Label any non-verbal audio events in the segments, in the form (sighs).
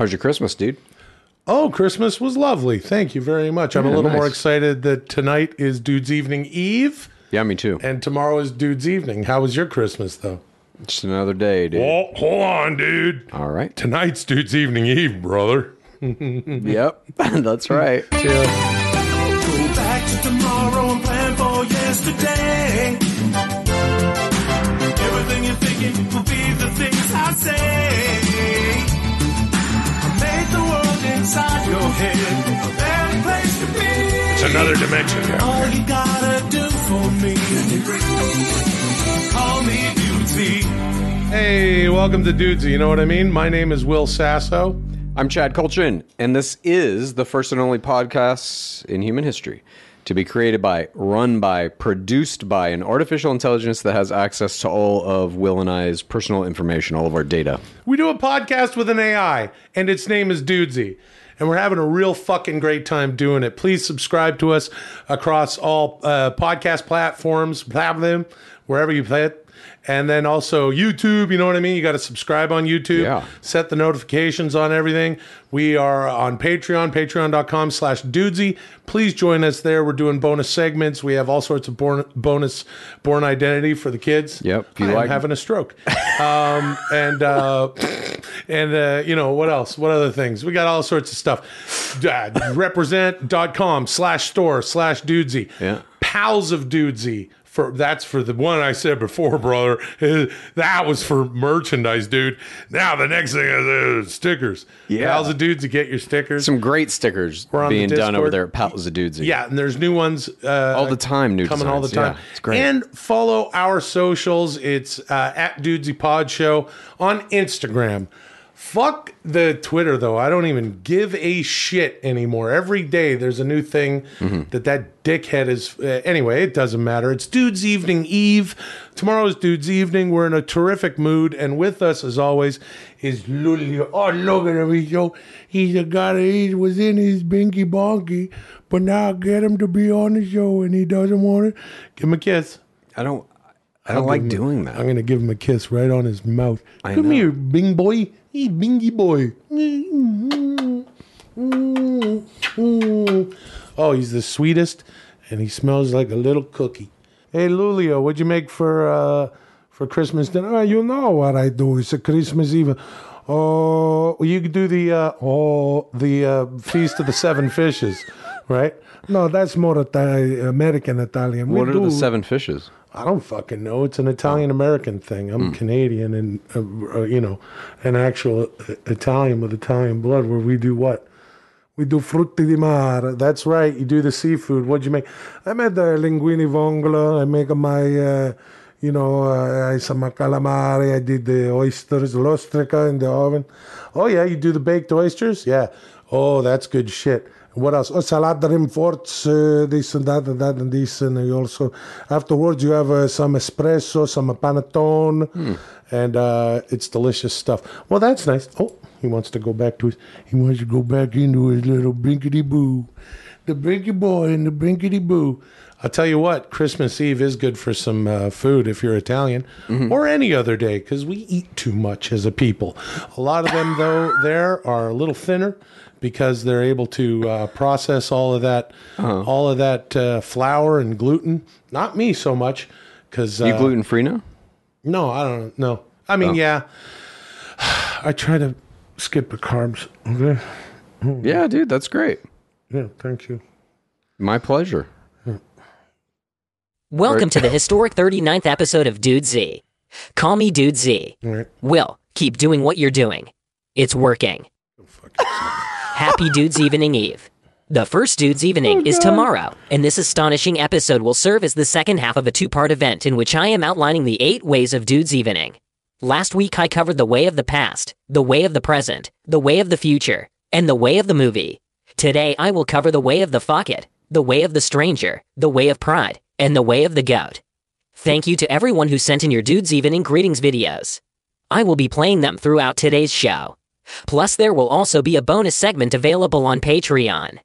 How's your Christmas, dude? Oh, Christmas was lovely. Thank you very much. I'm a Yeah, little more excited that tonight is Dude's Evening Eve Yeah, me too. and tomorrow is Dude's Evening. How was your Christmas, though? Just another day, dude. Oh, hold on, dude. All right. Tonight's Dude's Evening Eve, brother. (laughs) (laughs) yep, (laughs) that's right. Yeah. Go back to tomorrow and plan for yesterday. Everything you're thinking will be the things I say. Inside your head a better place to be. It's another dimension now. All you gotta do for me, call me Dudesy. Hey, welcome to Dudesy. You know what I mean? My name is Will Sasso. I'm Chad Kultgen, and this is the first and only podcast in human history to be created by, run by, produced by an artificial intelligence that has access to all of Will and I's personal information, all of our data. We do a podcast with an AI, and its name is Dudesy. And we're having a real fucking great time doing it. Please subscribe to us across all uh, podcast platforms, platform, wherever you play it. And then also YouTube, you know what I mean? You got to subscribe on YouTube. Yeah. Set the notifications on everything. We are on Patreon, patreon.com slash dudesy. Please join us there. We're doing bonus segments. We have all sorts of born, bonus born identity for the kids. Yep. If you I'm like- having a stroke. Um, and uh, and uh, you know what else? What other things? We got all sorts of stuff. Uh, represent.com slash store slash dudesy. Yeah. Pals of dudesy. For that's for the one I said before, (laughs) brother. That was for merchandise, dude. Now the next thing is uh, stickers. Yeah. Pals of dudesy, get your stickers. Some great stickers being done over there at Pals of Dudesy. Yeah, and there's new ones uh, All the time, new coming all the time. Yeah, it's great. And follow our socials. It's uh, at Dudesy Pod Show on Instagram. Fuck the Twitter though. I don't even give a shit anymore. Every day there's a new thing Mm-hmm. that that dickhead is. Uh, anyway, it doesn't matter. It's Dude's Evening Eve. Tomorrow's Dude's Evening. We're in a terrific mood, and with us as always is Lulio. Oh, look at him. He's so he's a guy that he was in his binky bonky, but now I get him to be on the show, and he doesn't want it. Give him a kiss. I don't. I don't like Give him- doing that. I'm gonna give him a kiss right on his mouth. I Come know. here, Bing boy. Hey, Bingy boy. Oh, he's the sweetest, and he smells like a little cookie. Hey, Lulio, what'd you make for uh, for Christmas dinner? Oh, you know what I do. It's a Christmas Eve. Oh, you could do the uh, oh the uh, feast of the seven fishes, right? No, that's more Ita- American Italian. We what are do- the seven fishes? I don't fucking know. It's an Italian American thing. I'm Canadian and, uh, uh, you know, an actual uh, Italian with Italian blood where we do what? We do frutti di mare. That's right. You do the seafood. What'd you make? I made the linguini vongole. I make my, uh, you know, uh, I some calamari. I did the oysters, l'ostrica in the oven. Oh, yeah. You do the baked oysters? Yeah. Oh, that's good shit. What else? Oh, salad rinforzo, uh, this and that and that and this. And you also, afterwards, you have uh, some espresso, some panettone, and uh, it's delicious stuff. Well, that's nice. Oh, he wants to go back to his, he wants to go back into his little brinkety boo. The brinky boy and the brinkety boo. I'll tell you what, Christmas Eve is good for some uh, food if you're Italian, or any other day, because we eat too much as a people. A lot of them, though, there are a little thinner because they're able to uh, process all of that, all of that uh, flour and gluten. Not me so much, because You uh, gluten free now? no, I don't know. I mean, yeah, (sighs) I try to skip the carbs. Okay, Yeah, dude, that's great. yeah, thank you. My pleasure. (laughs) Welcome Right. to the historic 39th episode of Dudesy. Call me Dudesy. All right. Will, keep doing what you're doing. It's working. Happy Dudes Evening Eve. The first Dudes Evening oh, is tomorrow, and this astonishing episode will serve as the second half of a two part event in which I am outlining the eight ways of Dudes Evening. Last week I covered the way of the past, the way of the present, the way of the future, and the way of the movie. Today I will cover the way of the fuck it, the way of the stranger, the way of pride, and the way of the goat. Thank you to everyone who sent in your Dudes Evening greetings videos. I will be playing them throughout today's show. Plus, there will also be a bonus segment available on Patreon.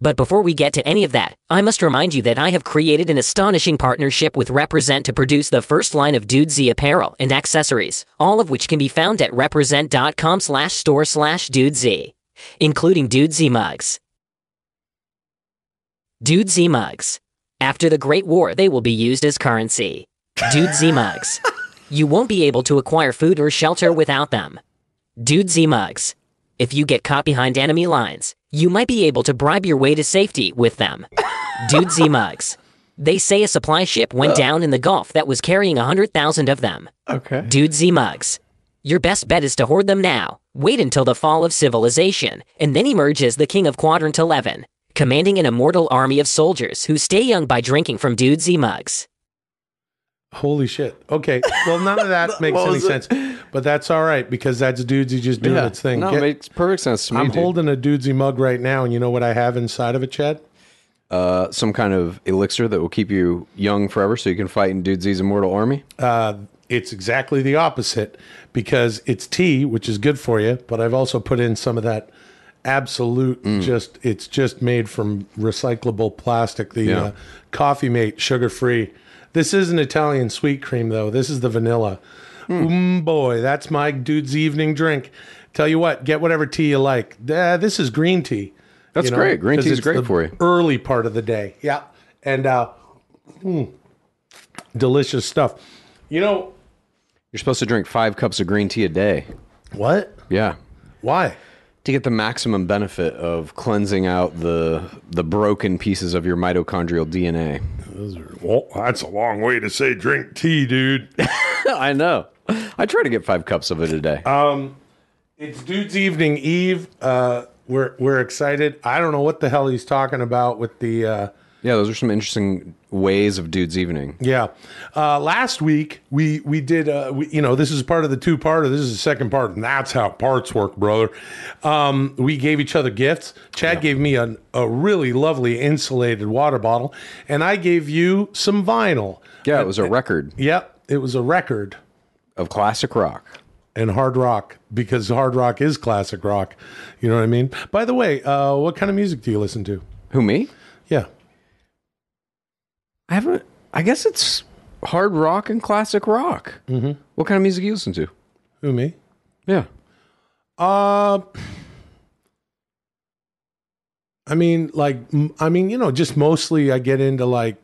But before we get to any of that, I must remind you that I have created an astonishing partnership with Represent to produce the first line of Dude apparel and accessories, all of which can be found at represent.com slash store slash Dude including Dude mugs. Dude mugs. After the Great War, they will be used as currency. Dude mugs. (laughs) You won't be able to acquire food or shelter without them. Dudesy mugs. If you get caught behind enemy lines, you might be able to bribe your way to safety with them. (laughs) Dudesy mugs. They say a supply ship went down in the Gulf that was carrying 100,000 of them. Okay. Dudesy mugs. Your best bet is to hoard them now. Wait until the fall of civilization, and then emerge as the king of Quadrant 11, commanding an immortal army of soldiers who stay young by drinking from Dudesy mugs. Holy shit. Okay. Well, none of that (laughs) makes any sense, but that's all right because that's Dudesy just doing its thing. No, Get- it makes perfect sense to me. I'm dude. holding a Dudesy mug right now, and you know what I have inside of it, Chad? uh, some kind of elixir that will keep you young forever, so you can fight in Dudesy's immortal army. Uh, it's exactly the opposite because it's tea, which is good for you, but I've also put in some of that absolute just it's just made from recyclable plastic the Yeah. uh, coffee mate sugar free this is an italian sweet cream though. This is the vanilla. Mm, boy that's my dude's evening drink. Tell you what get whatever tea you like. Uh, this is green tea That's you great. Green tea is great for you. early part of the day. Yeah. And uh mm, delicious stuff. You know You're supposed to drink five cups of green tea a day. what? Yeah. why To get the maximum benefit of cleansing out the the broken pieces of your mitochondrial DNA. well that's a long way to say drink tea dude (laughs) I know. I try to get five cups of it a day. Um, It's Dude's Evening Eve. Uh, we're we're excited. I don't know what the hell he's talking about with the. Uh, yeah, those are some interesting ways of Dude's evening. yeah, uh, last week we we did. Uh, we, you know, this is part of the two part. This is the second part, and that's how parts work, brother. Um, we gave each other gifts. Chad gave me a, a really lovely insulated water bottle, and I gave you some vinyl. Yeah, it was a record Yep, it was a record. of classic rock. and hard rock because hard rock is classic rock. You know what I mean? By the way, uh, what kind of music do you listen to? Who me? Yeah. I haven't. I guess it's hard rock and classic rock. Mm-hmm. What kind of music you listen to? Who me? Yeah. Uh I mean like I mean, you know, just mostly I get into like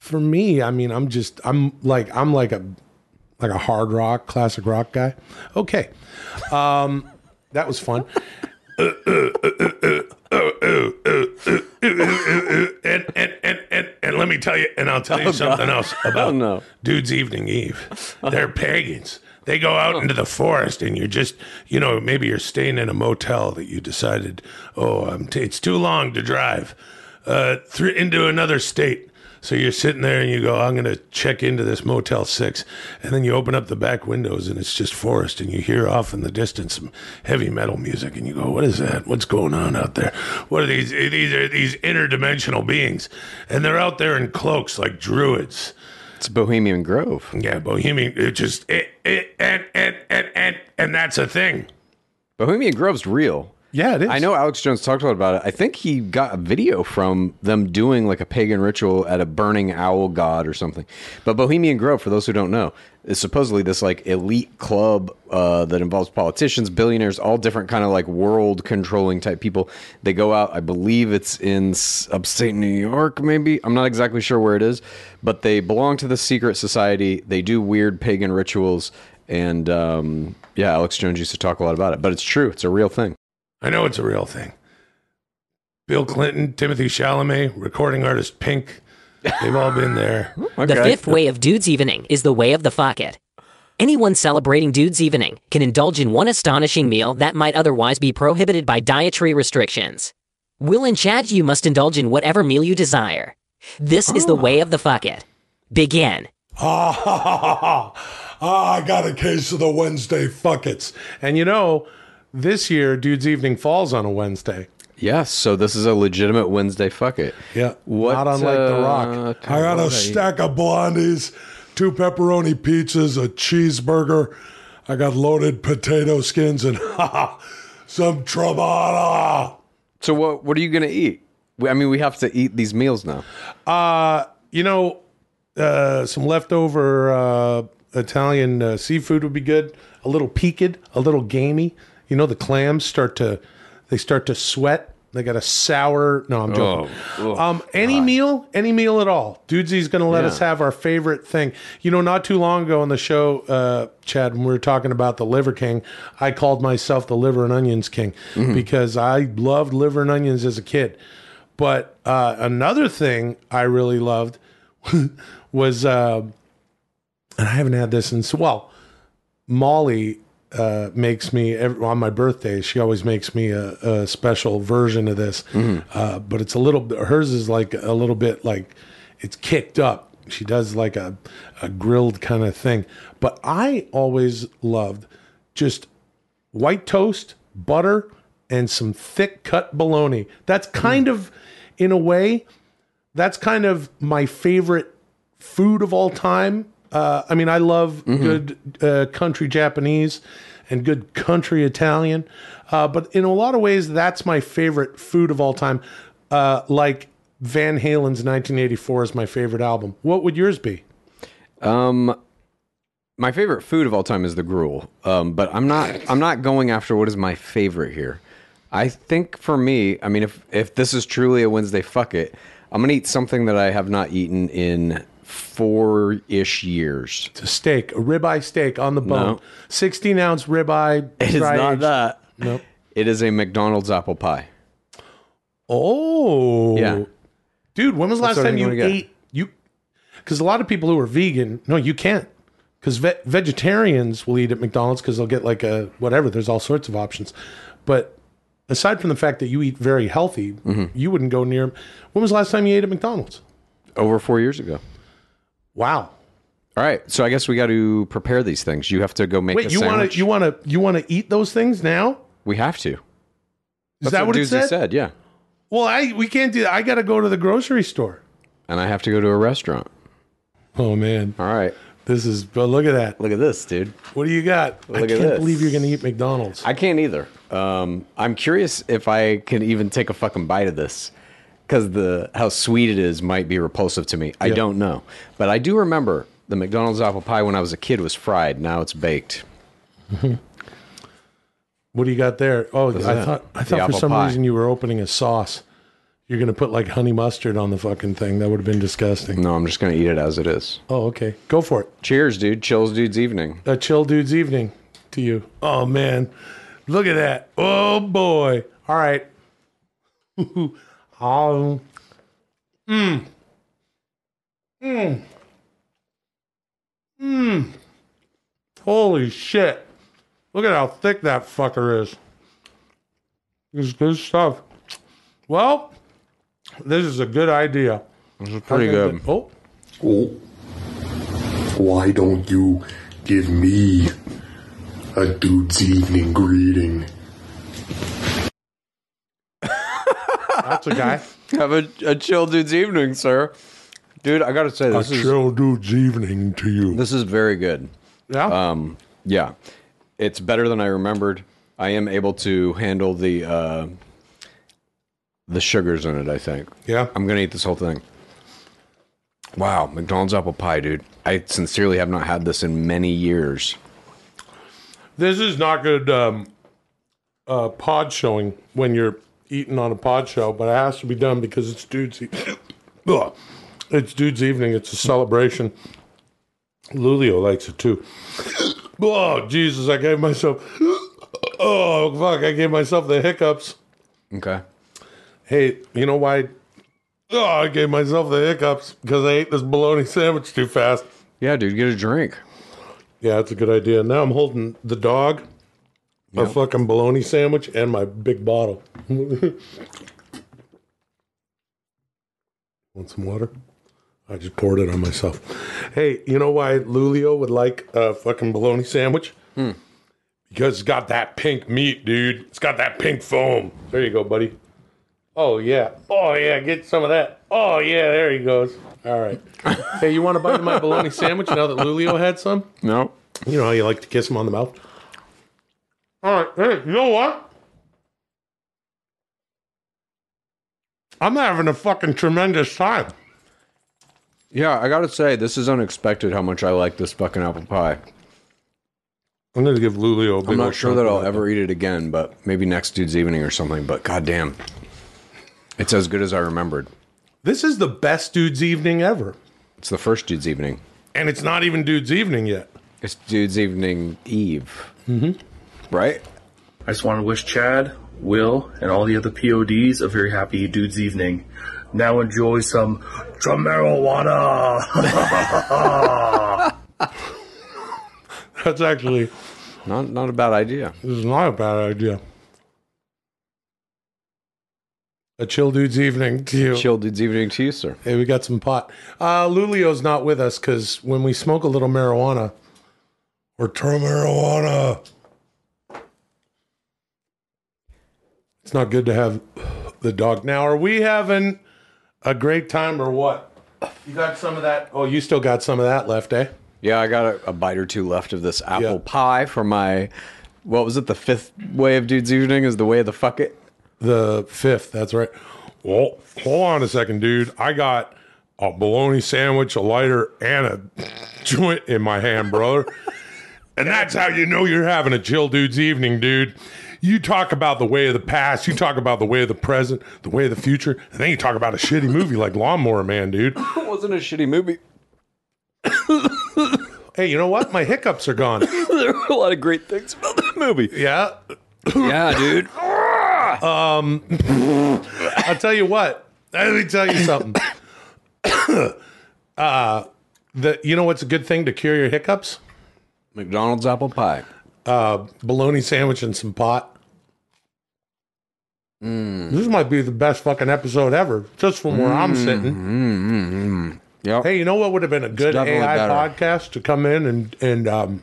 for me, I mean, I'm just I'm like I'm like a like a hard rock, classic rock guy. Okay. Um that was fun. (laughs) and, and, and, let me tell you, and I'll tell you something else (laughs) about Oh, no. Dude's Evening Eve. They're pagans. They go out into the forest, and you're just, you know, maybe you're staying in a motel that you decided, oh, I'm t- it's too long to drive uh, through into another state. So you're sitting there and you go, I'm going to check into this Motel 6. And then you open up the back windows and it's just forest. And you hear off in the distance some heavy metal music. And you go, What is that? What's going on out there? What are these? These are these interdimensional beings. And they're out there in cloaks like druids. It's Bohemian Grove. Yeah, Bohemian. It just, it, it, and, and, and, and, and that's a thing. Bohemian Grove's real. Yeah, it is. I know Alex Jones talked a lot about it. I think he got a video from them doing like a pagan ritual at a burning owl god or something. But Bohemian Grove, for those who don't know, is supposedly this like elite club uh, that involves politicians, billionaires, all different kind of like world controlling type people. They go out. I believe it's in upstate New York, maybe. I'm not exactly sure where it is, but they belong to the secret society. They do weird pagan rituals, and um, yeah, Alex Jones used to talk a lot about it. But it's true. It's a real thing. I know it's a real thing. Bill Clinton, Timothy Chalamet, recording artist Pink, they've all been there. (laughs) The fifth way of Dude's Evening is the way of the fuck it. Anyone celebrating Dude's Evening can indulge in one astonishing meal that might otherwise be prohibited by dietary restrictions. Will and Chad, you must indulge in whatever meal you desire. This is the way of the fuck it. Begin. Ah, ha, ha, ha, ha. ah, I got a case of the Wednesday fuckets. And you know, this year, Dude's Evening falls on a Wednesday. Yes, so this is a legitimate Wednesday fuck it. Yeah, What, not unlike The uh, Rock. I got a stack of blondies, two pepperoni pizzas, a cheeseburger. I got loaded potato skins and (laughs) some trabada. So what what are you gonna eat? I mean, we have to eat these meals now. Uh, you know, uh, some leftover uh, Italian uh, seafood would be good. A little peaked, a little gamey. You know, the clams start to they start to sweat. They got a sour. No, I'm joking. Oh, um, any meal, any meal at all. Dudesy's going to let Yeah. us have our favorite thing. You know, not too long ago on the show, uh, Chad, when we were talking about the Liver King, I called myself the Liver and Onions King because I loved liver and onions as a kid. But uh, another thing I really loved (laughs) was, uh, and I haven't had this since, well, Molly uh, makes me every, on my birthday. She always makes me a, a special version of this, uh, but it's a little. Hers is like a little bit like it's kicked up. She does like a a grilled kind of thing. But I always loved just white toast, butter, and some thick cut bologna. That's kind of, in a way, that's kind of my favorite food of all time. Uh, I mean, I love good uh, country Japanese and good country Italian, uh, but in a lot of ways, that's my favorite food of all time. Uh, like Van Halen's 1984 is my favorite album. What would yours be? Um, my favorite food of all time is the gruel. Um, but I'm not. I'm not going after what is my favorite here. I think for me, I mean, if if this is truly a Wednesday, fuck it. I'm gonna eat something that I have not eaten in four ish years. It's a steak, a ribeye steak on the bone, No. 16 ounce ribeye. It is not aged- that. Nope. It is a McDonald's apple pie. Oh, Yeah. dude. When was the last time you ate you? Because a lot of people who are vegan, no, you can't. Because ve- vegetarians will eat at McDonald's because they'll get like a whatever. There's all sorts of options, but aside from the fact that you eat very healthy, Mm-hmm. you wouldn't go near. When was the last time you ate at McDonald's? Over four years ago. Wow. All right, so I guess we got to prepare these things. You have to go make Wait, you want to you want to you want to eat those things now? we have to. Is That's that what, it Dudesy said? Yeah, Well, I we can't do that. I got to go to the grocery store. and I have to go to a restaurant. Oh man, All right, this is. But look at that. look at this, dude. What do you got? I Look at can't believe you're going to eat McDonald's. I can't either. Um, I'm curious if I can even take a fucking bite of this because the how sweet it is might be repulsive to me. I Yeah. don't know, but I do remember the McDonald's apple pie when I was a kid was fried. Now it's baked. Mm-hmm. What do you got there? Oh, I that? thought I The thought for some pie. reason you were opening a sauce. You're gonna put like honey mustard on the fucking thing. That would have been disgusting. No, I'm just gonna eat it as it is. Oh, okay. Go for it. Cheers, dude. Chills, dude's evening. A chill dude's evening to you. Oh man, look at that. Oh boy. All right. (laughs) um. Mmm. Mmm. Mmm. Holy shit. Look at how thick that fucker is. This good stuff. Well, this is a good idea. This is pretty good. Oh, Oh, why don't you give me a dude's evening greeting? That's a guy. (laughs) Have a, a chill, dude's evening, sir. Dude, I gotta say a this is a chill dude's evening to you. this is very good. Yeah. Um, yeah, it's better than I remembered. I am able to handle the uh, the sugars in it. I think. yeah. I'm gonna eat this whole thing. Wow, McDonald's apple pie, dude. I sincerely have not had this in many years. This is not good um, uh, pod showing when you're eating on a pod show, but it has to be done because it's dude's. E- (coughs) it's dude's evening. It's a celebration. Lulio likes it too. (coughs) Oh Jesus! I gave myself. (coughs) Oh fuck! I gave myself the hiccups. Okay. Hey, you know why? Oh, I gave myself the hiccups because I ate this bologna sandwich too fast. Yeah, dude, get a drink. Yeah, that's a good idea. Now I'm holding the dog, a fucking bologna sandwich, and my big bottle. (laughs) Want some water? I just poured it on myself. Hey, you know why Lulio would like a fucking bologna sandwich? Hmm. Because it's got that pink meat, dude. It's got that pink foam. There you go, buddy. Oh, yeah. Oh, yeah. Get some of that. Oh, yeah. There he goes. All right. (laughs) hey, you want to bite of my bologna sandwich now that Lulio had some? No. You know how you like to kiss him on the mouth? All right. Hey, you know what? I'm having a fucking tremendous time. Yeah, I gotta say, this is unexpected how much I like this fucking apple pie. I'm gonna give Lulio. A big I'm not sure that I'll ever eat it again, but maybe next dude's evening or something. But goddamn, it's as good as I remembered. This is the best dude's evening ever, It's the first dude's evening. and it's not even dude's evening yet. It's dude's evening eve. Mm-hmm. Right? I just want to wish Chad, Will, and all the other PODs a very happy dude's evening. Now enjoy some marijuana. (laughs) That's actually Not not a bad idea. this is not a bad idea. A chill dude's evening to you. Chill dude's evening to you, sir. Hey, we got some pot. Uh, Lulio's not with us because when we smoke a little marijuana, or turn marijuana, it's not good to have the dog. Now, are we having a great time or what? You got some of that? Oh, you still got some of that left, eh? Yeah, I got a, a bite or two left of this apple Yeah. pie for my. What was it? The fifth way of dude's evening is the way of the fuck it. The fifth, that's right. Well, hold on a second, dude. I got a bologna sandwich, a lighter, and a joint in my hand, brother. and that's how you know you're having a chill dude's evening, dude. You talk about the way of the past, you talk about the way of the present, the way of the future, and then you talk about a shitty movie like Lawnmower Man, dude. (laughs) It wasn't a shitty movie. Hey, you know what? My hiccups are gone. (laughs) there were a lot of great things about that movie. Yeah. Yeah, dude. (laughs) um, I'll tell you what. Let me tell you something. (coughs) uh the you know what's a good thing to cure your hiccups? McDonald's apple pie. Uh, bologna sandwich and some pot. Mm. This might be the best fucking episode ever, just from where I'm mm, sitting. Mm, yep. Hey, you know what would have been a good AI better. podcast to come in and and um,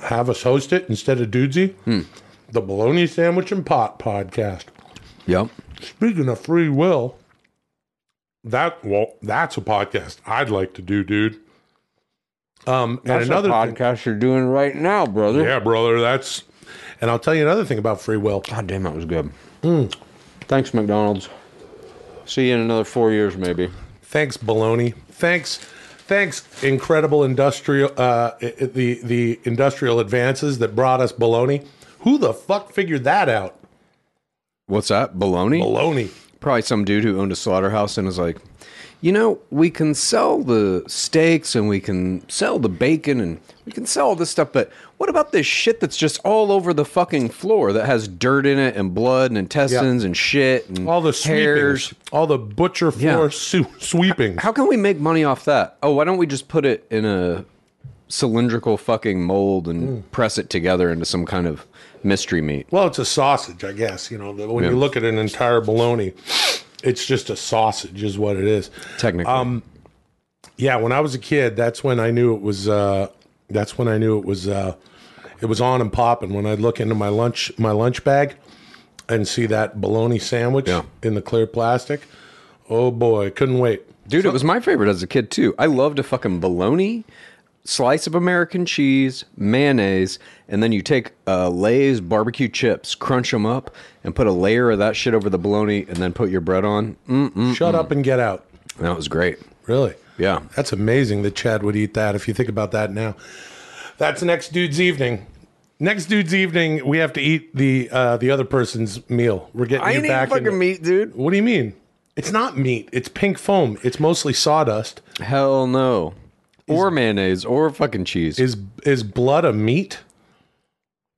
have us host it instead of Dudesy? Hmm. The bologna sandwich and pot podcast. Yep. Speaking of free will, that well, that's a podcast I'd like to do, dude. Um, and That's another a thing- podcast you're doing right now, brother. yeah, brother. That's, and I'll tell you another thing about free will. God damn, that was good. Thanks, McDonald's. See you in another four years, maybe. Thanks, baloney. Thanks, thanks, incredible industrial, uh, the the industrial advances that brought us baloney. Who the fuck figured that out? What's that? Baloney? Baloney. Probably some dude who owned a slaughterhouse and was like, you know, we can sell the steaks and we can sell the bacon and we can sell all this stuff, but what about this shit that's just all over the fucking floor that has dirt in it and blood and intestines and shit and All the hairs? sweepings, all the butcher floor Yeah. su- sweepings. How can we make money off that? Oh, why don't we just put it in a cylindrical fucking mold and mm. press it together into some kind of mystery meat? Well, it's a sausage, I guess. You know, when Yeah. you look at an entire bologna, it's just a sausage, is what it is. Technically. Um, Yeah, when I was a kid, that's when I knew it was. Uh, that's when I knew it was. Uh, it was on and popping when I'd look into my lunch my lunch bag and see that bologna sandwich Yeah. in the clear plastic. Oh boy, couldn't wait. Dude, it was my favorite as a kid too. I loved a fucking bologna, slice of American cheese, mayonnaise, and then you take uh, Lay's barbecue chips, crunch them up, and put a layer of that shit over the bologna, and then put your bread on. Mm, Shut up and get out. that was great. Really? Yeah. That's amazing that Chad would eat that if you think about that now. That's next dude's evening. Next dude's evening, we have to eat the uh, the other person's meal. We're getting I you back fucking meat, dude. What do you mean? It's not meat. It's pink foam. It's mostly sawdust. Hell no. Or mayonnaise, or fucking cheese. Is is blood a meat?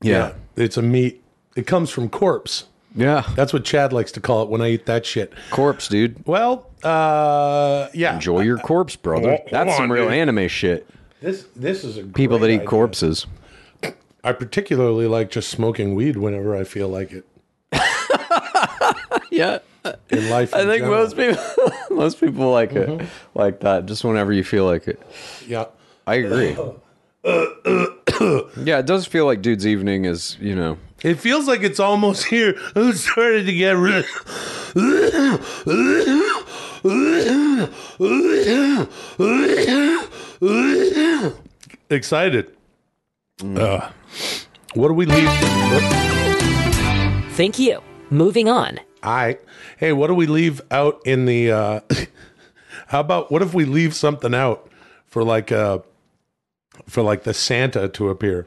yeah. It's a meat. It comes from corpse. Yeah. That's what Chad likes to call it when I eat that shit. Corpse, dude. Well, uh, yeah. Enjoy your corpse, brother. Hold- hold That's some real dude. anime shit. This this is a People that eat idea. corpses. I particularly like just smoking weed whenever I feel like it Yeah. in life. I in think general. most people (laughs) most people like it Mm-hmm. like that. Just whenever you feel like it. Yeah. I agree. (coughs) yeah, it does feel like dude's evening is, you know. It feels like it's almost here. I'm starting to get rid. Excited. Uh, what do we leave? Thank you. Moving on. I hey, what do we leave out in the? uh (laughs) How about what if we leave something out for like uh for like the Santa to appear?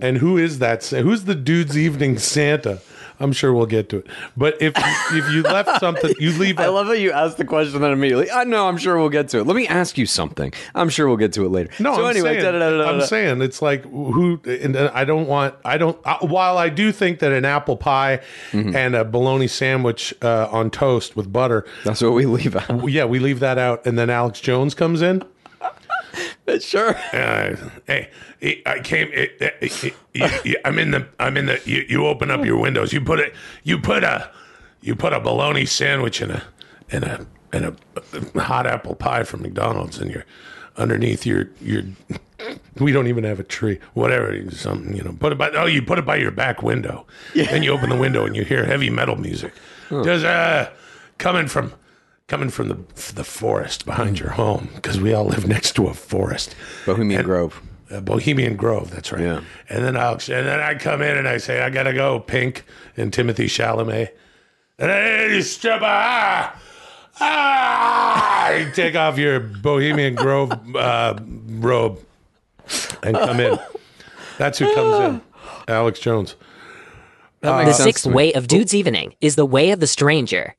And who is that? Who's the dude's evening Santa? I'm sure we'll get to it. But if if you left something, you leave. (laughs) I a- love how you asked the question then immediately. I know, I'm sure we'll get to it. Let me ask you something. I'm sure we'll get to it later. No, so I'm anyway, saying. I'm saying it's like who, and I don't want, I don't. Uh, while I do think that an apple pie Mm-hmm. and a bologna sandwich uh, on toast with butter, that's what we leave out. yeah, we leave that out, and then Alex Jones comes in. (laughs) sure. Uh, hey, I came. I'm in the. I'm in the. You, you open up your windows. You put it. You put a. You put a bologna sandwich in a. In a. In a hot apple pie from McDonald's, and you're underneath your your. (laughs) We don't even have a tree. Whatever, something you know. Put it by. Oh, you put it by your back window. Yeah. And you open the window and you hear heavy metal music. Just uh, coming from coming from the the forest behind your home because we all live next to a forest. Bohemian Grove. Uh, Bohemian Grove, that's right. Yeah. And then I'll and then I come in and I say I gotta go, Pink and Timothy Chalamet. And then you strip ah, ah, you take off your Bohemian Grove uh, robe and come in. That's who comes in. Alex Jones. Uh, The sixth way of Dude's Evening is the way of the stranger.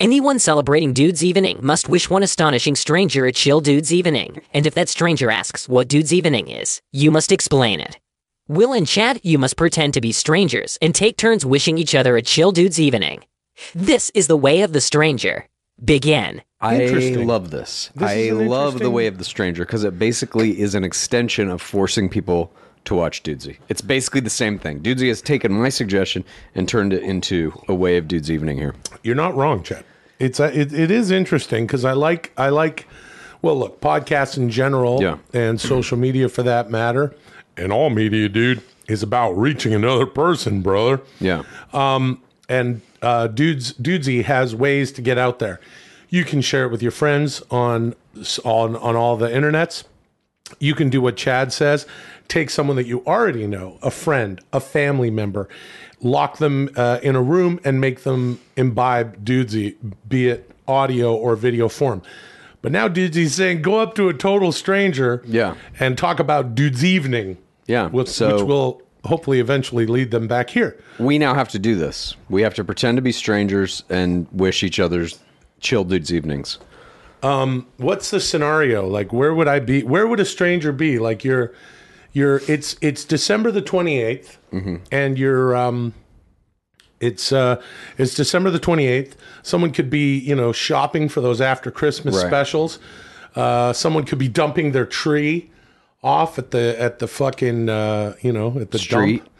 Anyone celebrating Dude's Evening must wish one astonishing stranger a chill Dude's Evening. And if that stranger asks what Dude's Evening is, you must explain it. Will and Chad, you must pretend to be strangers and take turns wishing each other a chill Dude's Evening. This is the way of the stranger. Begin. I Interesting. love this. This I is an love the way of the stranger because it basically is an extension of forcing people to watch Dudesy. It's basically the same thing. Dudesy has taken my suggestion and turned it into a way of Dude's evening here. You're not wrong, Chad. It's uh, it, it is interesting because I like I like well look podcasts in general Yeah. and social media for that matter and all media, dude, is about reaching another person, brother. Yeah. Um, and uh, dudes Dudesy has ways to get out there. You can share it with your friends on on on all the internets. You can do what Chad says. Take someone that you already know, a friend, a family member, lock them uh, in a room and make them imbibe Dudesy, be it audio or video form. But now Dudesy's saying go up to a total stranger Yeah. and talk about Dude's evening. Yeah, Which, so- which will hopefully eventually lead them back here. We now have to do this. We have to pretend to be strangers and wish each other's chill Dude's evenings. what's the scenario like where would i be where would a stranger be like you're you're it's it's december the 28th Mm-hmm. and you're um it's uh it's december the 28th someone could be you know shopping for those after christmas Right. specials uh someone could be dumping their tree off at the at the fucking uh you know at the Street. dump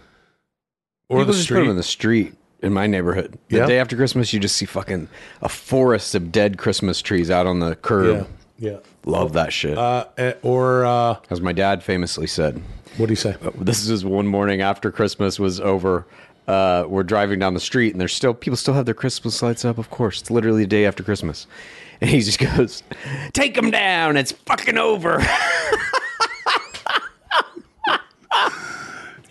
or People the just put them street in the street in my neighborhood. The Yeah. day after Christmas, you just see fucking a forest of dead Christmas trees out on the yeah curb. yeah Love that shit. uh eh, or uh As my dad famously said, what do you say this is one morning after Christmas was over. Uh, we're driving down the street and there's still people still have their Christmas lights up. Of course, it's literally the day after Christmas, (laughs) and he just goes, "Take them down. It's fucking over."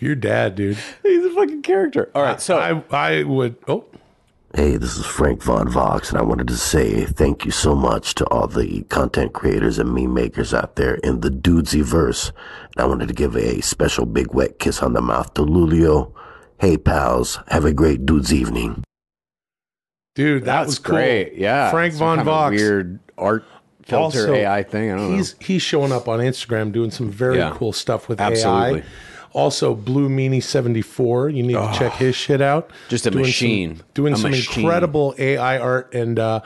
your dad dude (laughs) He's a fucking character. All right, so i i would oh Hey, this is Frank Von Vox, and I wanted to say thank you so much to all the content creators and meme makers out there in the Dudesy verse. And I wanted to give a special big wet kiss on the mouth to Lulio. Hey, pals, have a great Dudes evening. dude that that's was cool. great. Yeah, frank Some von kind of vox weird art filter Also, AI thing. I don't he's he's showing up on Instagram doing some very Yeah. cool stuff with Absolutely. AI. Also, Blue Meanie seventy four. You need to check his shit out. Just a Doing some- machine. doing A some machine. incredible AI art and uh,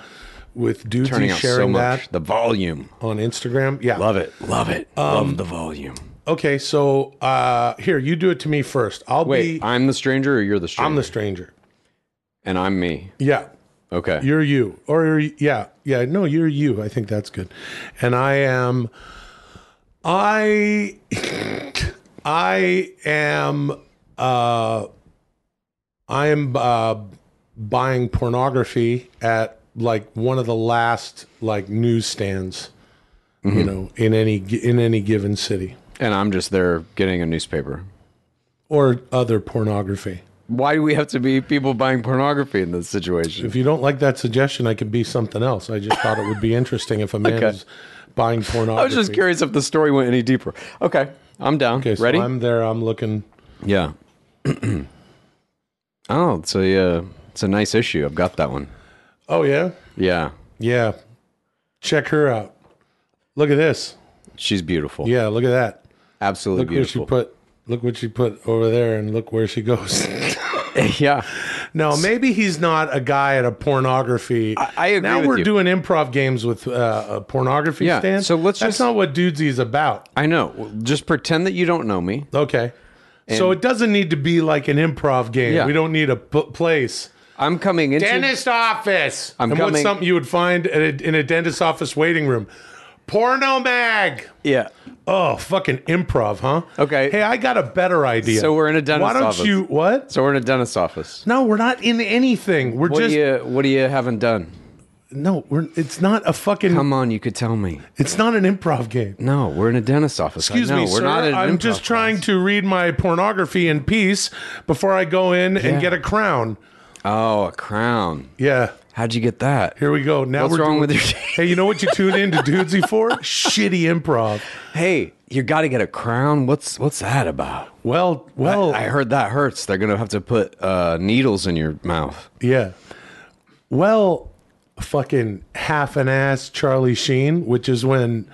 with dudes Turning out so sharing much. that The volume. on Instagram. Yeah, Love it. Love it. Um, Love the volume. Okay, so uh, here you do it to me first. I'll Wait, be. I'm the stranger or you're the stranger? I'm the stranger. and I'm me. Yeah, Okay. You're you. Or you're, yeah, yeah, no, you're you. I think that's good. And I am I (laughs) I am uh I am uh buying pornography at like one of the last like newsstands, you know, in any in any given city and I'm just there getting a newspaper. or other pornography. Why do we have to be people buying pornography in this situation? If you don't like that suggestion, I could be something else. I just thought it would be interesting if a man Okay. is buying pornography. I was just curious if the story went any deeper. Okay, I'm down. Okay, so Ready? I'm there. I'm looking. Yeah. (clears throat) oh, it's a uh, it's a nice issue. I've got that one. Oh yeah, Yeah, yeah. Check her out. Look at this. she's beautiful. Yeah, look at that. absolutely Look where she beautiful. put. Look what she put over there, and look where she goes. (laughs) yeah, no, maybe he's not a guy at a pornography. I- I agree Now we're you. doing improv games with uh, a pornography Yeah, stand. so let's That's just- not what Dudesy Dudesy's about. I know. Just pretend that you don't know me. Okay. so it doesn't need to be like an improv game. Yeah. We don't need a p- place. I'm coming into. Dentist office. I'm and what's something you would find a, in a dentist office waiting room? Porno mag. Yeah. Oh, fucking improv, huh? Okay. Hey, I got a better idea. So we're in a dentist's office. Why don't office. you what? So we're in a dentist's office. No, we're not in anything. We're What just do you What do you haven't done? no. We're. It's not a fucking. Come on, you could tell me. It's not an improv game. No, we're in a dentist's office. Excuse I know, me, we're sir. not in an I'm improv just trying class. to read my pornography in peace before I go in Yeah. and get a crown. Oh, a crown. Yeah. How'd you get that? Here we go. Now What's we're wrong doing- with your- (laughs) (laughs) Hey, you know what you tune in to Dudesy for? (laughs) Shitty improv. Hey, you got to get a crown. What's What's that about? Well, well, I heard that hurts. They're gonna have to put uh, needles in your mouth. yeah. Well, fucking half an ass Charlie Sheen, which is when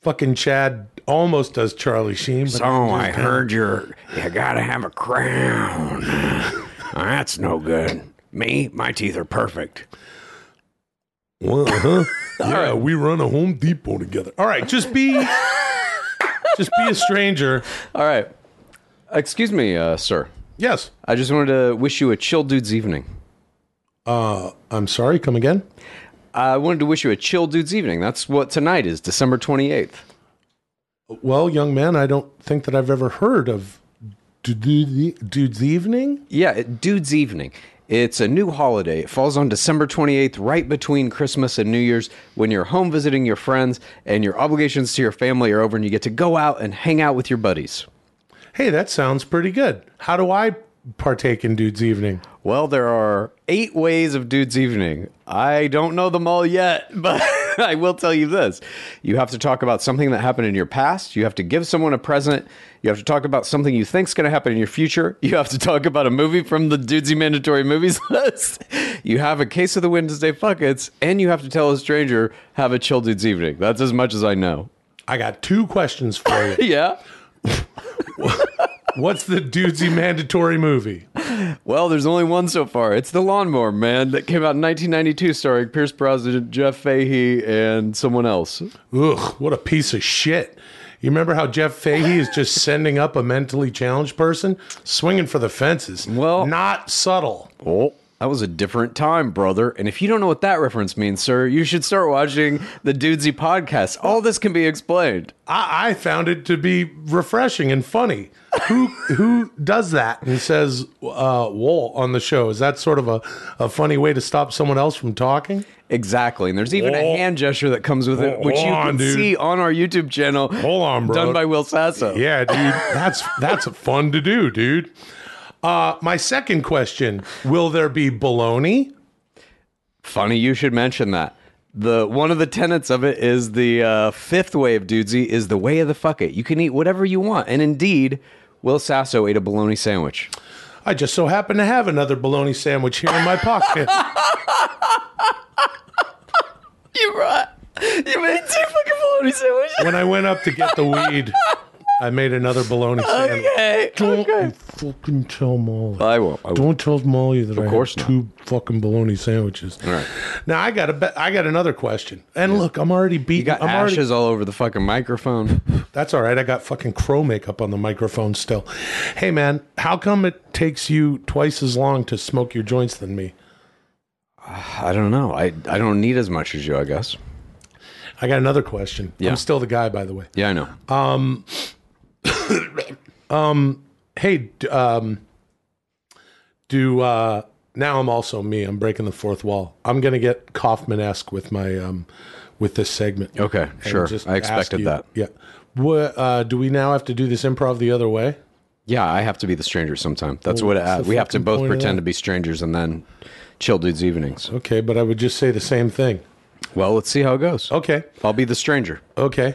fucking Chad almost does Charlie Sheen. But So I heard you're you gotta have a crown. That's no good. Me, my teeth are perfect. Well, huh? (laughs) yeah, we run a Home Depot together. All right, just be, (laughs) just be a stranger. All right. Excuse me, uh, sir. Yes. I just wanted to wish you a chill dude's evening. I'm sorry. Come again. I wanted to wish you a chill dude's evening. That's what tonight is, December 28th. Well, young man, I don't think that I've ever heard of Dude's Evening. Yeah, dude's evening. It's a new holiday. It falls on December 28th, right between Christmas and New Year's, when you're home visiting your friends and your obligations to your family are over and you get to go out and hang out with your buddies. Hey, that sounds pretty good. How do I partake in Dude's Evening? Well, there are eight ways of Dude's Evening. I don't know them all yet, (laughs) but (laughs) I will tell you this. You have to talk about something that happened in your past. You have to give someone a present. You have to talk about something you think's going to happen in your future. You have to talk about a movie from the Dudesy Mandatory Movies (laughs) list. You have a case of the Wednesday Fuckets, and you have to tell a stranger, have a chill Dude's Evening. That's as much as I know. I got two questions for you. (laughs) Yeah. What's the Dudesy mandatory movie? Well, there's only one so far. It's The Lawnmower Man that came out in 1992, starring Pierce Brosnan, Jeff Fahey, and someone else. Ugh, what a piece of shit. You remember how Jeff Fahey is just (laughs) sending up a mentally challenged person, swinging for the fences? Well- not subtle. Oh, that was a different time, brother. And if you don't know what that reference means, sir, you should start watching the Dudesy podcast. All this can be explained. I, I found it to be refreshing and funny. Who (laughs) who does that and says uh, "wool" on the show? Is that sort of a, a funny way to stop someone else from talking? Exactly. And there's even a hand gesture that comes with it, which you Hold on, can dude. see on our YouTube channel. Hold on, bro. Done by Will Sasso. Yeah, dude, that's that's fun to do, dude. Uh, my second question: Will there be baloney? Funny you should mention that. The one of the tenets of it is the uh, fifth way of dudesy is the way of the fuck it. You can eat whatever you want, and indeed, Will Sasso ate a bologna sandwich. I just so happen to have another bologna sandwich here in my pocket. (laughs) You right. You made two fucking bologna sandwiches. when I went up to get the weed, (laughs) I made another bologna sandwich. Okay. Don't okay. you fucking tell Molly. I won't. I won't. Don't tell Molly that I course had not. two fucking bologna sandwiches. All right. Now I got a be- I got another question. And look, I'm already beating. You got I'm already- ashes all over the fucking microphone. (laughs) That's all right. I got fucking crow makeup on the microphone still. Hey man, how come it takes you twice as long to smoke your joints than me? Uh, I don't know. I I don't need as much as you. I guess. I got another question. Yeah. I'm still the guy, by the way. Yeah, I know. Um, Hey, um, do uh, now I'm also me. I'm breaking the fourth wall. I'm gonna get Kaufman esque with my um, with this segment. Okay, sure. I expected you- that. Yeah. What uh, do we now have to do this improv the other way? Yeah, I have to be the stranger sometime. That's Well, what it, uh, we have to both pretend to be strangers and then chill dudes evenings. Okay, but I would just say the same thing. Well, let's see how it goes. Okay. I'll be the stranger. Okay.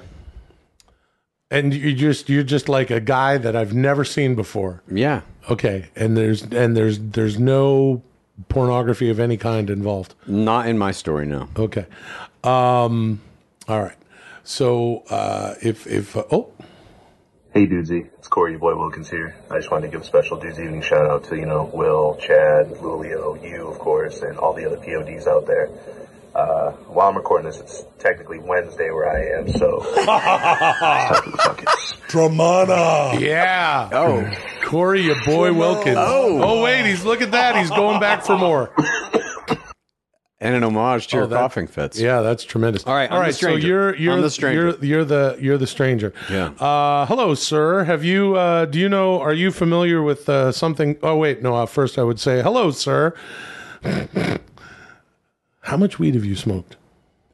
And you just you're just like a guy that I've never seen before. Yeah. Okay. And there's and there's there's no pornography of any kind involved. Not in my story, no. Okay. Um all right. So uh if if uh, oh Hey Dudesy, it's Corey, your boy Wilkins here. I just wanted to give a special Dudes Evening shout out to, you know, Will, Chad, Lulio, you, of course, and all the other PODs out there. Uh, while I'm recording this, it's technically Wednesday where I am, so. (laughs) Suck. Dramana. Yeah. Oh. Corey, your boy Wilkins. Oh. oh wait, he's look at that. He's going back for more. And an homage to your Oh, that- coughing fits. Yeah, that's tremendous. All right, I'm all the stranger. So you're you're I'm the stranger. You're, you're the you're the stranger. Yeah. Uh, hello, sir. Have you uh, do you know? Are you familiar with uh, something? Oh wait, no. Uh, first, I would say hello, sir. How much weed have you smoked?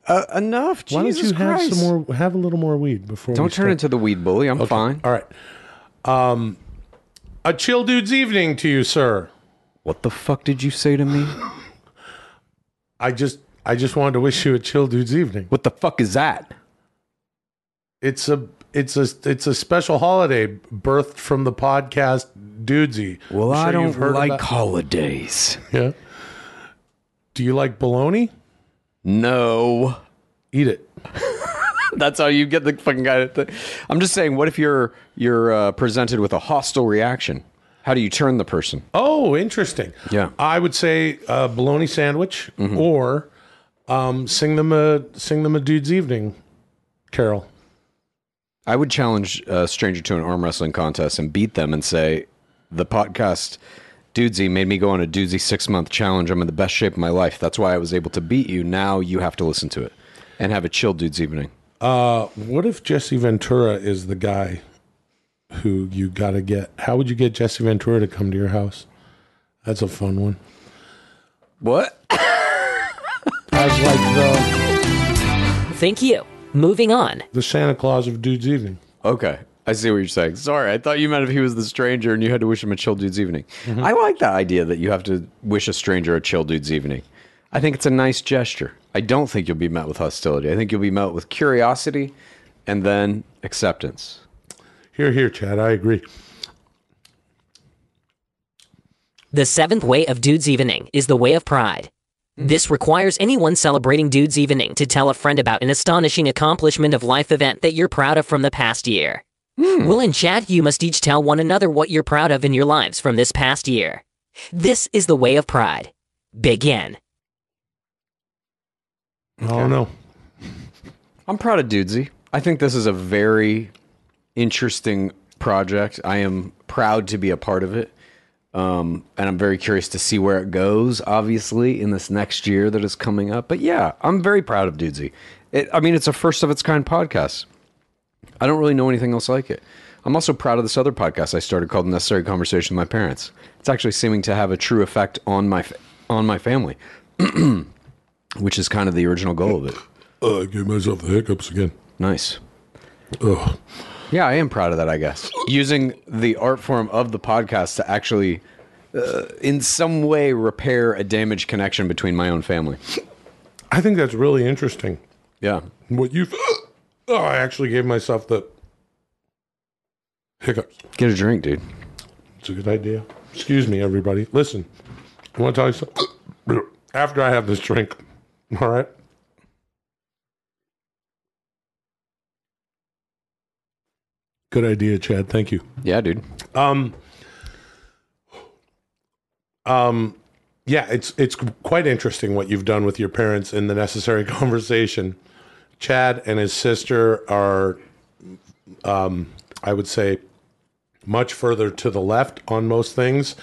Uh, enough. Why Jesus don't you have some more? Have a little more weed before. Don't we turn start. into the weed bully. I'm fine. All right. Um, a chill dude's evening to you, sir. What the fuck did you say to me? (sighs) I just I just wanted to wish you a chill dude's evening. What the fuck is that? It's a it's a it's a special holiday birthed from the podcast Dudesy. Well, I'm I don't like about- holidays. Yeah. Do you like bologna? No. Eat it. (laughs) That's how you get the fucking guy. To th- I'm just saying. What if you're you're uh, presented with a hostile reaction? How do you turn the person? Oh, interesting. Yeah. I would say a bologna sandwich or um, sing them a sing them a dude's evening carol. I would challenge a stranger to an arm wrestling contest and beat them and say, the podcast Dudesy made me go on a Dudesy six month challenge. I'm in the best shape of my life. That's why I was able to beat you. Now you have to listen to it and have a chill Dudes evening. Uh, what if Jesse Ventura is the guy who you got to get? How would you get Jesse Ventura to come to your house? That's a fun one. What? As like the Thank you. Moving on. the Santa Claus of Dude's Evening. Okay. I see what you're saying. Sorry, I thought you meant if he was the stranger and you had to wish him a chill dude's evening. Mm-hmm. I like that idea that you have to wish a stranger a chill dude's evening. I think it's a nice gesture. I don't think you'll be met with hostility. I think you'll be met with curiosity and then acceptance. Here, here, Chad. I agree. The seventh way of Dudes Evening is the way of pride. This requires anyone celebrating Dudes Evening to tell a friend about an astonishing accomplishment of life event that you're proud of from the past year. Will and Chad, you must each tell one another what you're proud of in your lives from this past year. This is the way of pride. Begin. Oh no. I'm proud of Dudesy. I think this is a very interesting project. I am proud to be a part of it. Um, and I'm very curious to see where it goes, obviously, in this next year that is coming up. But yeah, I'm very proud of Dudesy. It, I mean, it's a first of its kind podcast. I don't really know anything else like it. I'm also proud of this other podcast I started called Necessary Conversation with My Parents. It's actually seeming to have a true effect on my on my family, (clears throat) which is kind of the original goal of it. Uh, I gave myself the hiccups again. Nice. Ugh. Yeah, I am proud of that, I guess. Using the art form of the podcast to actually, uh, in some way, repair a damaged connection between my own family. I think that's really interesting. Yeah. What you? Oh, I actually gave myself the hiccups. Get a drink, dude. It's a good idea. Excuse me, everybody. Listen, I want to tell you something. After I have this drink, (laughs) all right. Good idea, Chad. Thank you. Yeah, dude. Um, um, yeah, it's it's quite interesting what you've done with your parents in the necessary (laughs) conversation. Chad and his sister are, um, I would say, much further to the left on most things.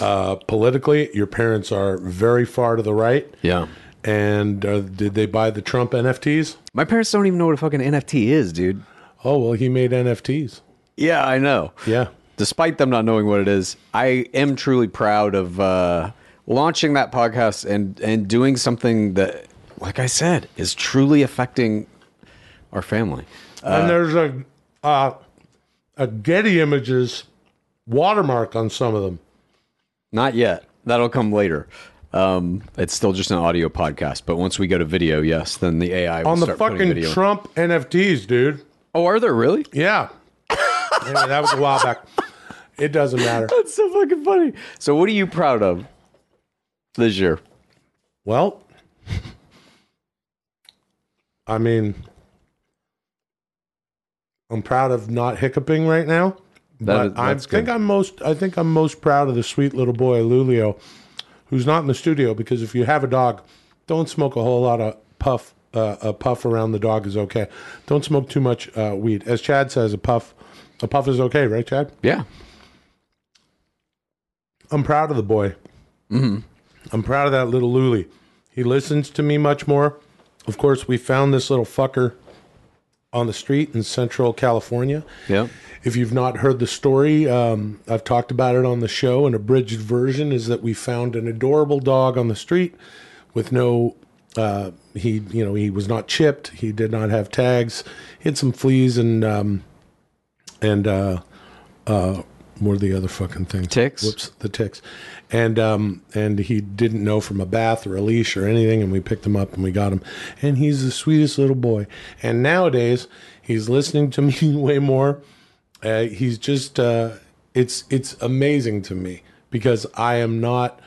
Uh, politically, your parents are very far to the right. Yeah. And uh, did they buy the Trump NFTs? My parents don't even know what a fucking NFT is, dude. Oh well, he made NFTs. Yeah, I know. Yeah. Despite them not knowing what it is, I am truly proud of uh, launching that podcast and and doing something that, like I said, is truly affecting our family. and there's a uh, a Getty Images watermark on some of them. Not yet. That'll come later. Um, it's still just an audio podcast, but once we go to video, yes, then the AI will On the fucking. Trump NFTs, dude. oh, are there really? Yeah. anyway, that was a while back. It doesn't matter. That's so fucking funny. So, what are you proud of this year? Well, I mean, I'm proud of not hiccuping right now. That but is- I think good. I'm most. I think I'm most proud of the sweet little boy Lulio, who's not in the studio because if you have a dog, don't smoke a whole lot of puff. Uh, a puff around the dog is okay. Don't smoke too much uh, weed. As Chad says, a puff, a puff is okay, right, Chad? Yeah. I'm proud of the boy. Mm-hmm. I'm proud of that little Luli. He listens to me much more. Of course, we found this little fucker on the street in Central California. Yeah. If you've not heard the story, um, I've talked about it on the show. An abridged version is that we found an adorable dog on the street with no. Uh, he, you know, he was not chipped. He did not have tags. He had some fleas and um, and uh, uh, what are the other fucking things? Ticks? Whoops, the ticks. And um, and he didn't know from a bath or a leash or anything, and we picked him up and we got him. And he's the sweetest little boy. And nowadays he's listening to (laughs) me way more. Uh, he's just uh, it's it's amazing to me because I am not.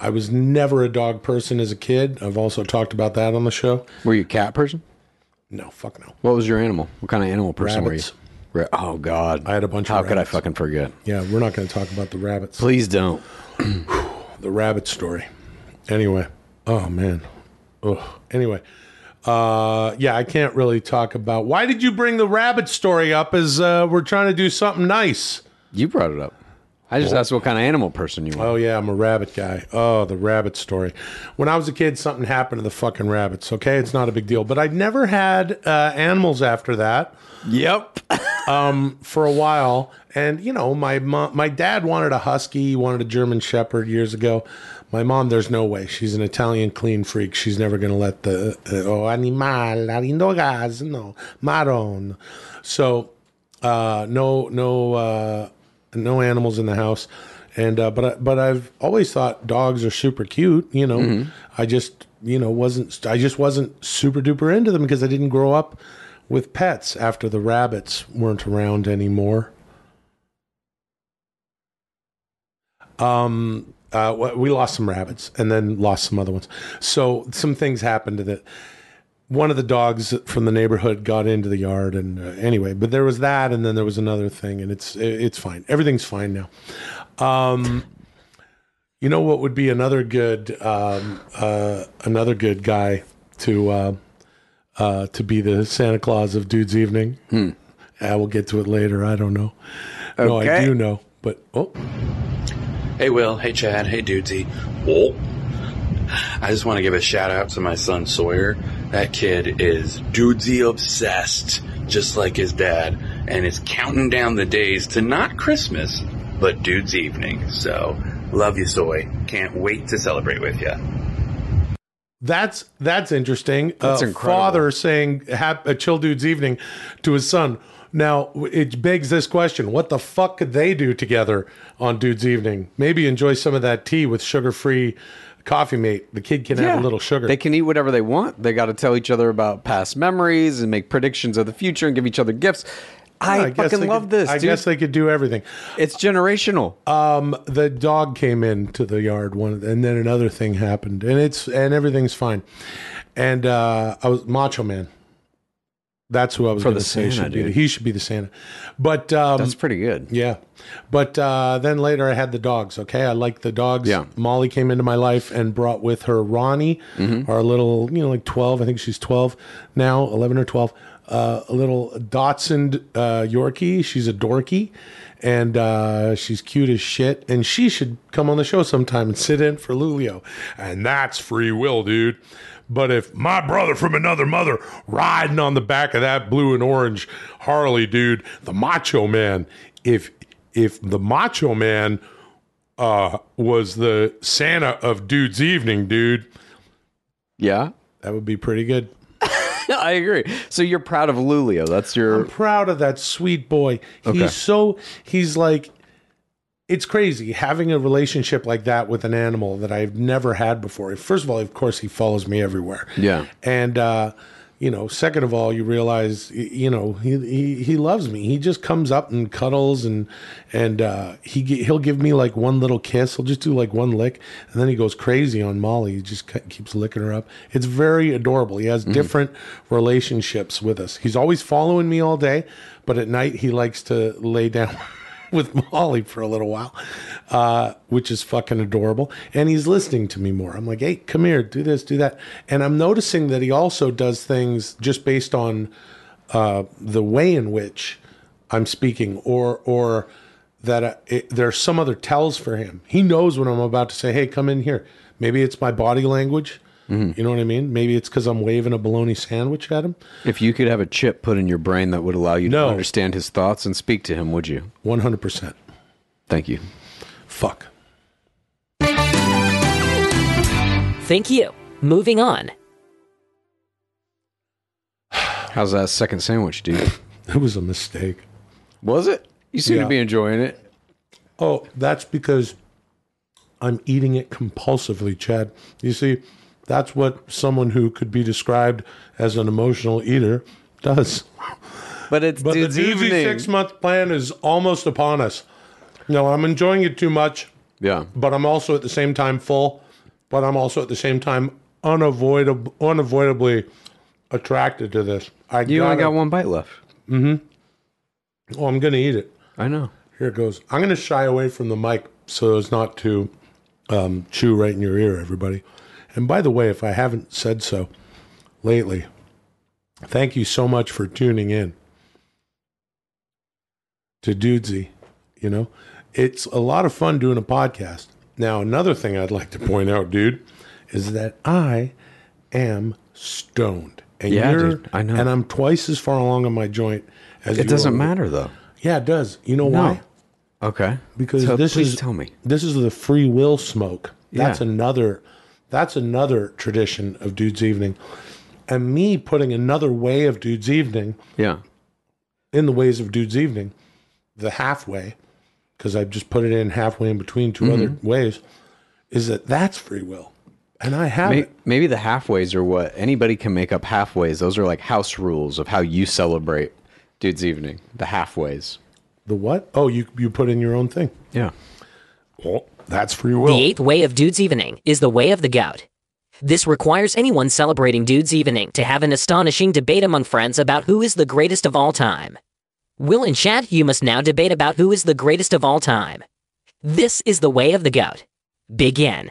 I was never a dog person as a kid. I've also talked about that on the show. Were you a cat person? No, fuck no. What was your animal? What kind of animal person Rabbits. were you? Oh God, I had a bunch of How could I fucking forget? Yeah, we're not going to talk about the rabbits. Please don't. (clears throat) the rabbit story. Anyway, oh man. Ugh. Anyway, uh, yeah, I can't really talk about. Why did you bring the rabbit story up? As uh, we're trying to do something nice. You brought it up. I just asked what kind of animal person you are. Oh yeah, I'm a rabbit guy. Oh, the rabbit story. When I was a kid, something happened to the fucking rabbits. Okay, it's not a big deal, but I never had uh, animals after that. Yep. (laughs) um, for a while. And you know, my mom, my dad wanted a husky, he wanted a German Shepherd years ago. My mom, there's no way. She's an Italian clean freak. She's never going to let the uh, oh animal, lindo gas, no maron. So, uh, no, no, uh, no animals in the house. And uh, but I, but I've always thought dogs are super cute. You know, I just you know wasn't I just wasn't super duper into them because I didn't grow up with pets after the rabbits weren't around anymore. Um, uh, we lost some rabbits and then lost some other ones. So some things happened to that. One of the dogs from the neighborhood got into the yard, and uh, anyway, but there was that, and then there was another thing, and it's it's fine. Everything's fine now. Um, you know what would be another good um, uh, another good guy to uh, uh, to be the Santa Claus of Dude's Evening? Hmm. I will get to it later. I don't know. No, I do know, but oh, Hey, Will. Hey, Chad. Hey, Dudesy. Oh. I just want to give a shout out to my son Sawyer. That kid is Dudesy obsessed, just like his dad, and is counting down the days to not Christmas, but Dude's Evening. So, love you, Soy. Can't wait to celebrate with you. That's that's interesting. That's a incredible. Father saying a chill dude's evening" to his son. Now it begs this question: What the fuck could they do together on dude's evening? Maybe enjoy some of that tea with sugar-free coffee mate. The kid can have a little sugar. They can eat whatever they want. They got to tell each other about past memories and make predictions of the future and give each other gifts. I, guess fucking they love could- this, I dude. guess they could do everything. it's generational. Um, the dog came into the yard one, and then another thing happened, and it's and everything's fine. And uh, I was Macho Man. That's who I was going the to say Santa, should be. dude. He should be the Santa. But um, That's pretty good. Yeah. But uh, then later I had the dogs. Okay. I like the dogs. Yeah. Molly came into my life and brought with her Ronnie, Mm-hmm. our little, you know, like 12. I think she's 12 now, 11 or 12. Uh, a little Dotson uh, Yorkie. She's a dorky and uh, she's cute as shit. And she should come on the show sometime and sit in for Lulio. And that's free will, dude. But if my brother from another mother riding on the back of that blue and orange Harley, dude, the Macho Man, if if the Macho Man uh, was the Santa of Dude's Evening, dude, Yeah. that would be pretty good. (laughs) I agree. So you're proud of Lulio. That's your I'm proud of that sweet boy. Okay. He's so he's like it's crazy having a relationship like that with an animal that I've never had before. First of all, of course, he follows me everywhere. Yeah. And, uh, you know, second of all, you realize, you know, he, he, he loves me. He just comes up and cuddles and, and, uh, he, he'll give me like one little kiss. He'll just do like one lick and then he goes crazy on Molly. He just keeps licking her up. It's very adorable. He has different relationships with us. He's always following me all day, but at night he likes to lay down (laughs) with (laughs) Molly for a little while, uh, which is fucking adorable. And he's listening to me more. I'm like, hey, come here, do this, do that. And I'm noticing that he also does things just based on uh, the way in which I'm speaking, or or that uh, it, some other tells for him. He knows when I'm about to say, hey, come in here. Maybe it's my body language. Mm-hmm. You know what I mean? Maybe it's because I'm waving a bologna sandwich at him. If you could have a chip put in your brain that would allow you No. to understand his thoughts and speak to him, would you? 100%. Thank you. Fuck. Thank you. Moving on. How's that second sandwich, dude? (laughs) It was a mistake. Was it? You seem Yeah. to be enjoying it. Oh, that's because I'm eating it compulsively, Chad. You see, that's what someone who could be described as an emotional eater does. But it's But dude's the Dudesy evening. six month plan is almost upon us. No, I'm enjoying it too much, yeah. but I'm also at the same time full, but I'm also at the same time unavoidable, unavoidably attracted to this. I You only got one bite left. Mm-hmm. Oh, I'm going to eat it. I know. Here it goes. I'm going to shy away from the mic so as not to um, chew right in your ear, everybody. And by the way, if I haven't said so lately, thank you so much for tuning in to Dudesy. You know, it's a lot of fun doing a podcast. Now, another thing I'd like to point out, dude, is that I am stoned. And Yeah, you're, dude, I know. And I'm twice as far along on my joint as It doesn't are. matter though. Yeah, it does. You know why? Okay. because So this please is tell me. this is the free will smoke. That's Yeah. another that's another tradition of dude's evening. And me putting another way of dude's evening Yeah. in the ways of dude's evening, the halfway, because I've just put it in halfway in between 2 other Mm-hmm. ways, is that that's free will. And I have May- it. Maybe the halfways are what anybody can make up halfways. Those are like house rules of how you celebrate dude's evening. The halfways. The what? Oh, you you put in your own thing. Yeah. Well, that's free will. The eighth way of Dude's Evening is the way of the goat. This requires anyone celebrating Dude's Evening to have an astonishing debate among friends about who is the greatest of all time. Will and Chad, you must now debate about who is the greatest of all time. This is the way of the goat. Begin.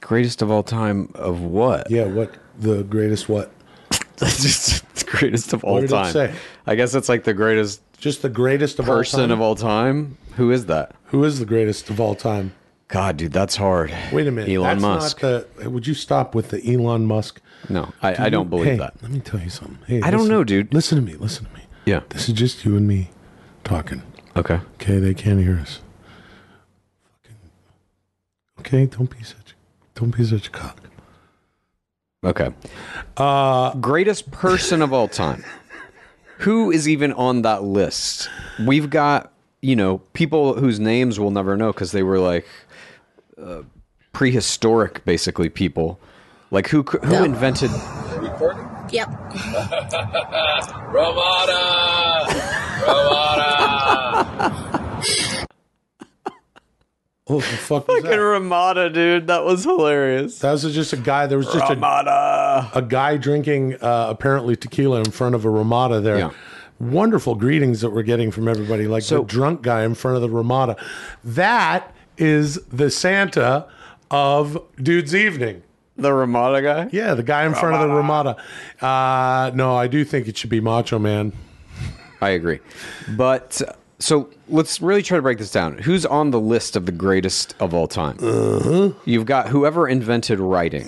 Greatest of all time of what? yeah, what the greatest what? (laughs) That's just the greatest of all What did it say? I guess it's like the greatest Just the greatest of all person time. of all time. Who is that? Who is the greatest of all time? God, dude, that's hard. Wait a minute. Elon That's Musk. Not the, would you stop with the Elon Musk? no, I, I don't believe hey, that. Let me tell you something. Hey, I don't listen- know, dude. Listen to me. Listen to me. Yeah. This is just you and me talking. Okay. Okay, they can't hear us. Fucking- Okay, don't be such. Don't be such a cock. Okay. Uh, Greatest person of all time. (laughs) Who is even on that list? We've got, you know, people whose names we'll never know because they were like uh, prehistoric, basically, people. Like who cr- who invented? Recording. Yep. Ramada! Ramada! oh, the fuck was Fucking that? Ramada, dude. That was hilarious. That was just a guy. There was just a, Ramada. a guy drinking uh, apparently tequila in front of a Ramada there. Yeah. Wonderful greetings that we're getting from everybody, like So- the drunk guy in front of the Ramada. That is the Santa of Dude's Evening. The Ramada guy. Yeah, the guy in front of the Ramada. Uh, no, I do think it should be Macho Man. I agree. But so let's really try to break this down. Who's on the list of the greatest of all time? Uh-huh. You've got whoever invented writing,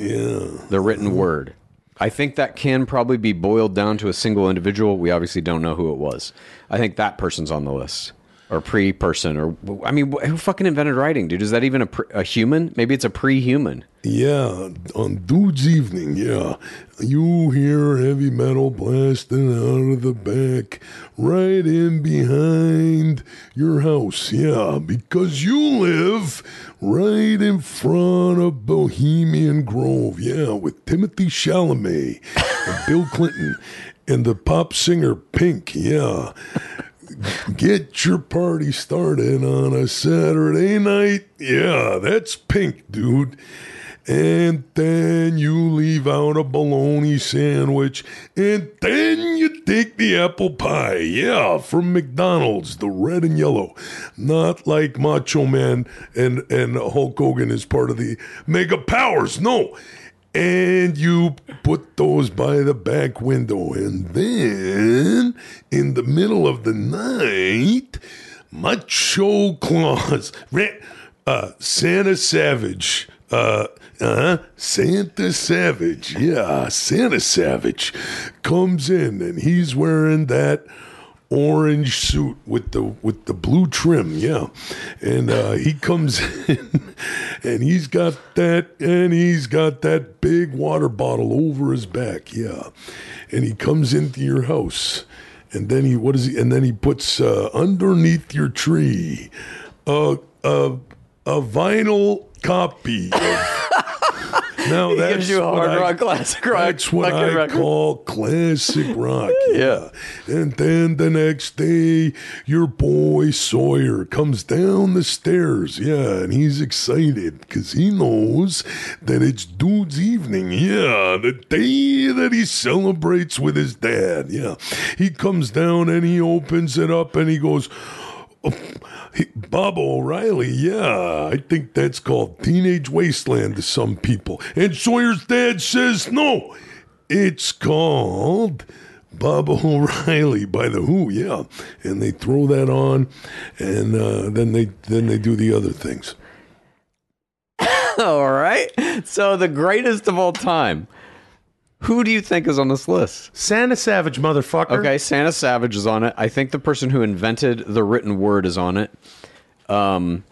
the written word. I think that can probably be boiled down to a single individual. We obviously don't know who it was. I think that person's on the list. Or pre-person, or I mean, who fucking invented writing, dude? Is that even a, pre- a human? Maybe it's a pre-human. Yeah, on Dude's Evening, yeah. You hear heavy metal blasting out of the back, right in behind your house, yeah, because you live right in front of Bohemian Grove, yeah, with Timothy Chalamet and Bill (laughs) Clinton and the pop singer Pink, yeah. Get your party started on a Saturday night. Yeah, that's pink, dude. And then you leave out a bologna sandwich. And then you take the apple pie. Yeah, from McDonald's, the red and yellow. Not like Macho Man and, and Hulk Hogan is part of the Mega Powers. No and you put those by the back window. And then, in the middle of the night, Macho Claus, (laughs) uh, Santa Savage, uh, uh, Santa Savage, yeah, Santa Savage comes in and he's wearing that orange suit with the with the blue trim. Yeah. And uh he comes (laughs) in and he's got that and he's got that big water bottle over his back. Yeah. And he comes into your house and then he what is he and then he puts uh underneath your tree a a a vinyl copy (laughs) now He that's gives you a what hard I- rock, classic rock That's what I record. call classic rock. (laughs) yeah. And then the next day, your boy Sawyer comes down the stairs. Yeah, and he's excited because he knows that it's Dude's evening. Yeah, the day that he celebrates with his dad. Yeah. He comes down and he opens it up and he goes, Baba O'Riley, yeah, I think that's called Teenage Wasteland to some people. And Sawyer's dad says, no, it's called Baba O'Riley by the Who, yeah. And they throw that on, and uh, then they then they do the other things. (coughs) all right. So the greatest of all time. Who do you think is on this list? Santa Savage, motherfucker. Okay, Santa Savage is on it. I think the person who invented the written word is on it. Um,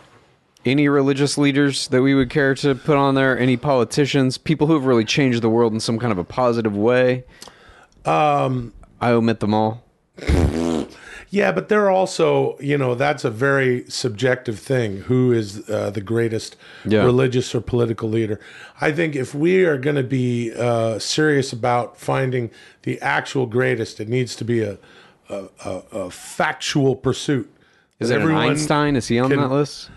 any religious leaders that we would care to put on there? Any politicians? People who have really changed the world in some kind of a positive way? Um, I omit them all. (laughs) Yeah, but they're also, you know, that's a very subjective thing. Who is uh, the greatest Yeah. religious or political leader? I think if we are going to be uh, serious about finding the actual greatest, it needs to be a a, a, a factual pursuit. Is Everyone Einstein? Is he on can- that list?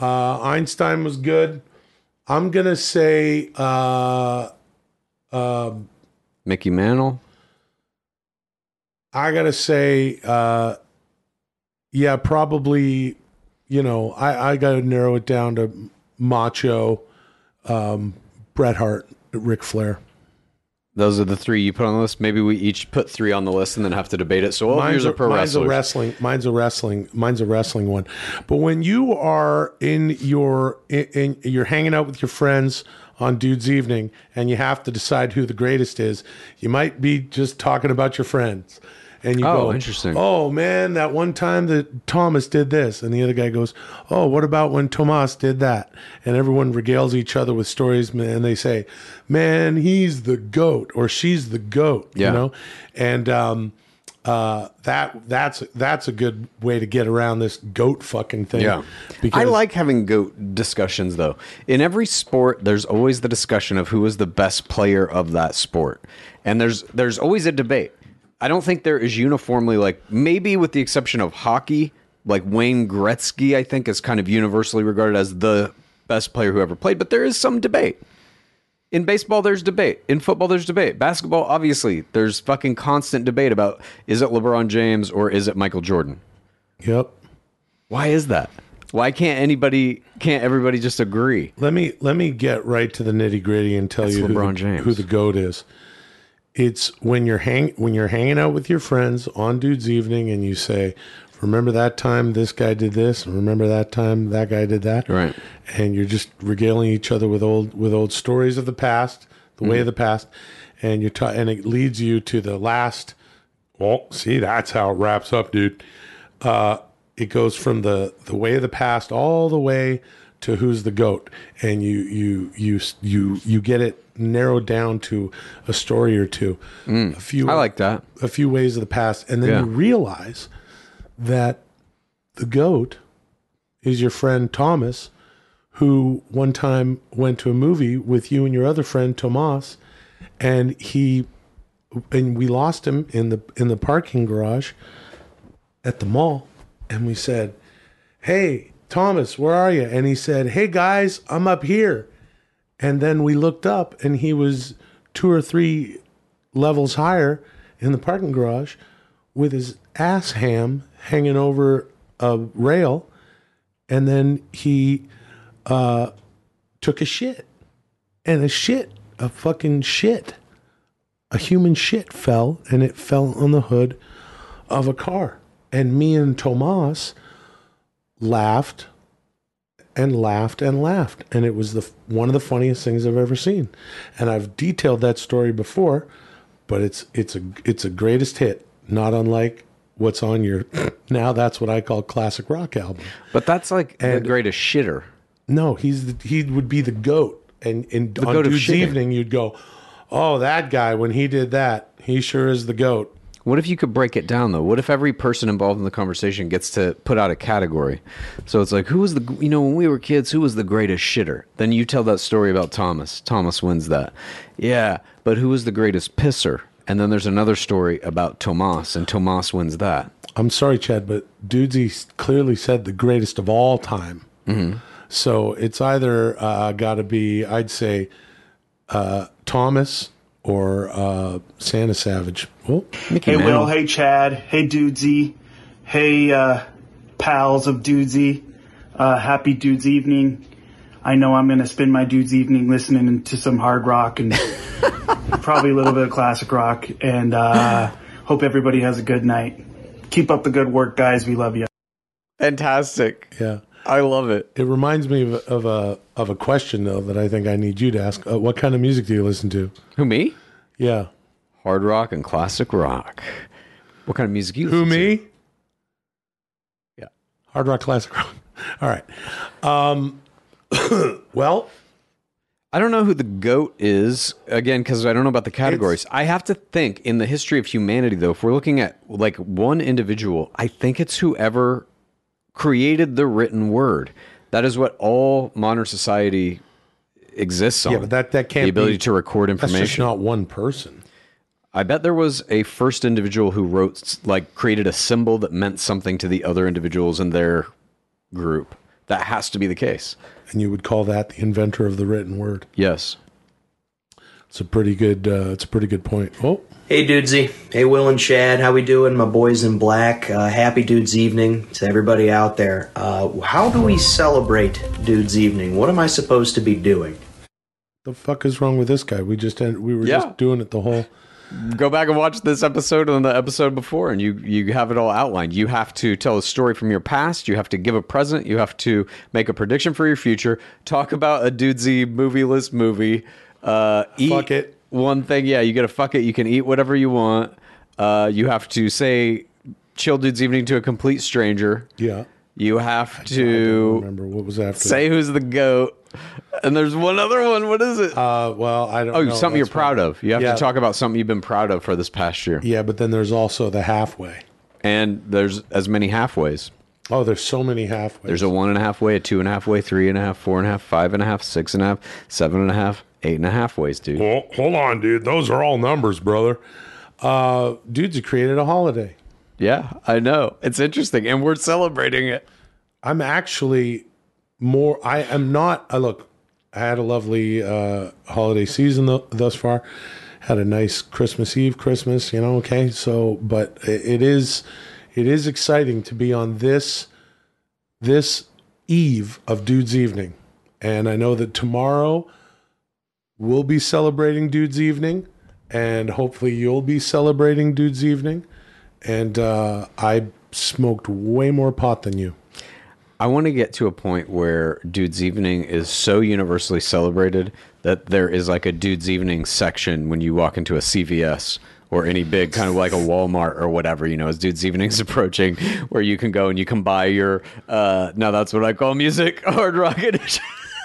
Uh, Einstein was good. I'm gonna say uh, um Mickey Mantle? I gotta say, uh, yeah, probably. You know, I, I gotta narrow it down to Macho, um, Bret Hart, Ric Flair. Those are the three you put on the list. Maybe we each put three on the list and then have to debate it. So all yours a, pro mine's a wrestling. Mine's a wrestling. Mine's a wrestling one. But when you are in your in, in you're hanging out with your friends on Dude's Evening, and you have to decide who the greatest is, you might be just talking about your friends. And you Oh, go, interesting. Oh man, that one time that Thomas did this, and the other guy goes, "Oh, what about when Tomas did that?" And everyone regales each other with stories, and they say, "Man, he's the goat," or "She's the goat," Yeah. you know, and um, uh, that that's that's a good way to get around this goat fucking thing. Yeah. because I like having goat discussions though. In every sport, there's always the discussion of who is the best player of that sport. And there's there's always a debate. I don't think there is uniformly like maybe with the exception of hockey, like Wayne Gretzky, I think is kind of universally regarded as the best player who ever played, but there is some debate. In baseball, there's debate. In football, there's debate. Basketball, obviously, there's fucking constant debate about is it LeBron James or is it Michael Jordan? Yep. Why is that? Why can't anybody? Can't everybody just agree? Let me let me get right to the nitty gritty and tell It's you who LeBron the, James. who the goat is. It's when you're hang when you're hanging out with your friends on Dude's Evening and you say, "Remember that time this guy did this, and remember that time that guy did that." Right. And you're just regaling each other with old with old stories of the past, the way of the past, and you're ta- and it leads you to the last. Well, see, that's how it wraps up, dude. Uh, it goes from the the way of the past all the way to who's the goat, and you you you you you get it narrowed down to a story or two, a few. Mm. I like that. a few ways of the past, and then Yeah. you realize that the goat is your friend Thomas, who one time went to a movie with you and your other friend Tomas, and he and we lost him in the in the parking garage at the mall, and we said, "Hey, Thomas, where are you?" And he said, "Hey guys, I'm up here." And then we looked up, and he was two or three levels higher in the parking garage with his ass ham hanging over a rail. And then he uh, took a shit. And a shit, a fucking shit, a human shit fell, and it fell on the hood of a car. And me and Tomas laughed and laughed and laughed and it was the one of the funniest things I've ever seen. And I've detailed that story before, but it's it's a it's a greatest hit, not unlike what's on your (clears throat) now that's what I call classic rock album. But that's like the And- greatest shitter. No, he's the, he would be the goat and and on goat Dude's evening you'd go, "Oh, that guy when he did that, he sure is the goat." What if you could break it down though? What if every person involved in the conversation gets to put out a category? So it's like, who was the you know when we were kids, who was the greatest shitter? Then you tell that story about Thomas. Thomas wins that. Yeah, but who was the greatest pisser? And then there's another story about Tomas, and Tomas wins that. I'm sorry, Chad, but Dudesy clearly said the greatest of all time. Mm-hmm. So it's either uh, got to be, I'd say, uh, Thomas or uh, Santa Savage. Oh, Hey, Will. Hey, Chad. Hey, Dudesy. Hey, uh, pals of Dudesy. Uh, happy Dudes Evening. I know I'm going to spend my Dudes Evening listening to some hard rock and (laughs) probably a little bit of classic rock. And uh, hope everybody has a good night. Keep up the good work, guys. We love you. Fantastic. Yeah. I love it. It reminds me of, of a of a question though that I think I need you to ask. Uh, what kind of music do you listen to? Who me? Yeah. Hard rock and classic rock. What kind of music you? Who listen to? me? Yeah. Hard rock, classic rock. (laughs) All right. Um, (coughs) well, I don't know who the goat is again because I don't know about the categories. I have to think in the history of humanity though. If we're looking at like one individual, I think it's whoever created the written word. That is what all modern society exists on. yeah, but that that can't be the ability be, to record information. That's just not one person. I bet there was a first individual who wrote like created a symbol that meant something to the other individuals in their group. That has to be the case. And you would call that the inventor of the written word. Yes. It's a pretty good. Uh, it's a pretty good point. Oh, Hey Dudesy. Hey Will and Chad, how we doing? My boys in black. Uh, happy Dudes Evening to everybody out there. Uh, how do we celebrate Dudes Evening? What am I supposed to be doing? the fuck is wrong with this guy? We just end, we were Yeah. just doing it the whole. Go back and watch this episode and the episode before and you you have it all outlined. You have to tell a story from your past. You have to give a present. You have to make a prediction for your future. Talk about a dudesy movie list movie. Uh eat Fuck it. one thing. Yeah you gotta fuck it. You can eat whatever you want. Uh you have to say chill dudes evening to a complete stranger. Yeah. You have to remember what was after. say who's the goat and there's one other one what is it Uh, well, I don't. oh know. something you're That's proud fine. of you have Yeah. to talk about something you've been proud of for this past year Yeah, but then there's also the halfway. and there's as many halfways. Oh, there's so many halfways. There's a one and a half way, a two and a half way, three and a half, four and a half, five and a half, six and a half, seven and a half, eight and a half ways, dude. Well, hold on, dude. Those are all numbers, brother. Uh, dudes have created a holiday. Yeah, I know. It's interesting, and we're celebrating it. I'm actually more. I am not. I look. I had a lovely uh, holiday season th- thus far. Had a nice Christmas Eve, Christmas. You know, okay. So, but it, it is, it is exciting to be on this, this eve of Dudes Evening, and I know that tomorrow we'll be celebrating Dudes Evening, and hopefully you'll be celebrating Dudes Evening. And uh, I smoked way more pot than you. I want to get to a point where Dude's Evening is so universally celebrated that there is like a Dude's Evening section when you walk into a CVS or any big kind of like a Walmart or whatever, you know, as Dudes Evening's (laughs) approaching, where you can go and you can buy your, uh, now that's what I call music, (laughs) hard rock edition.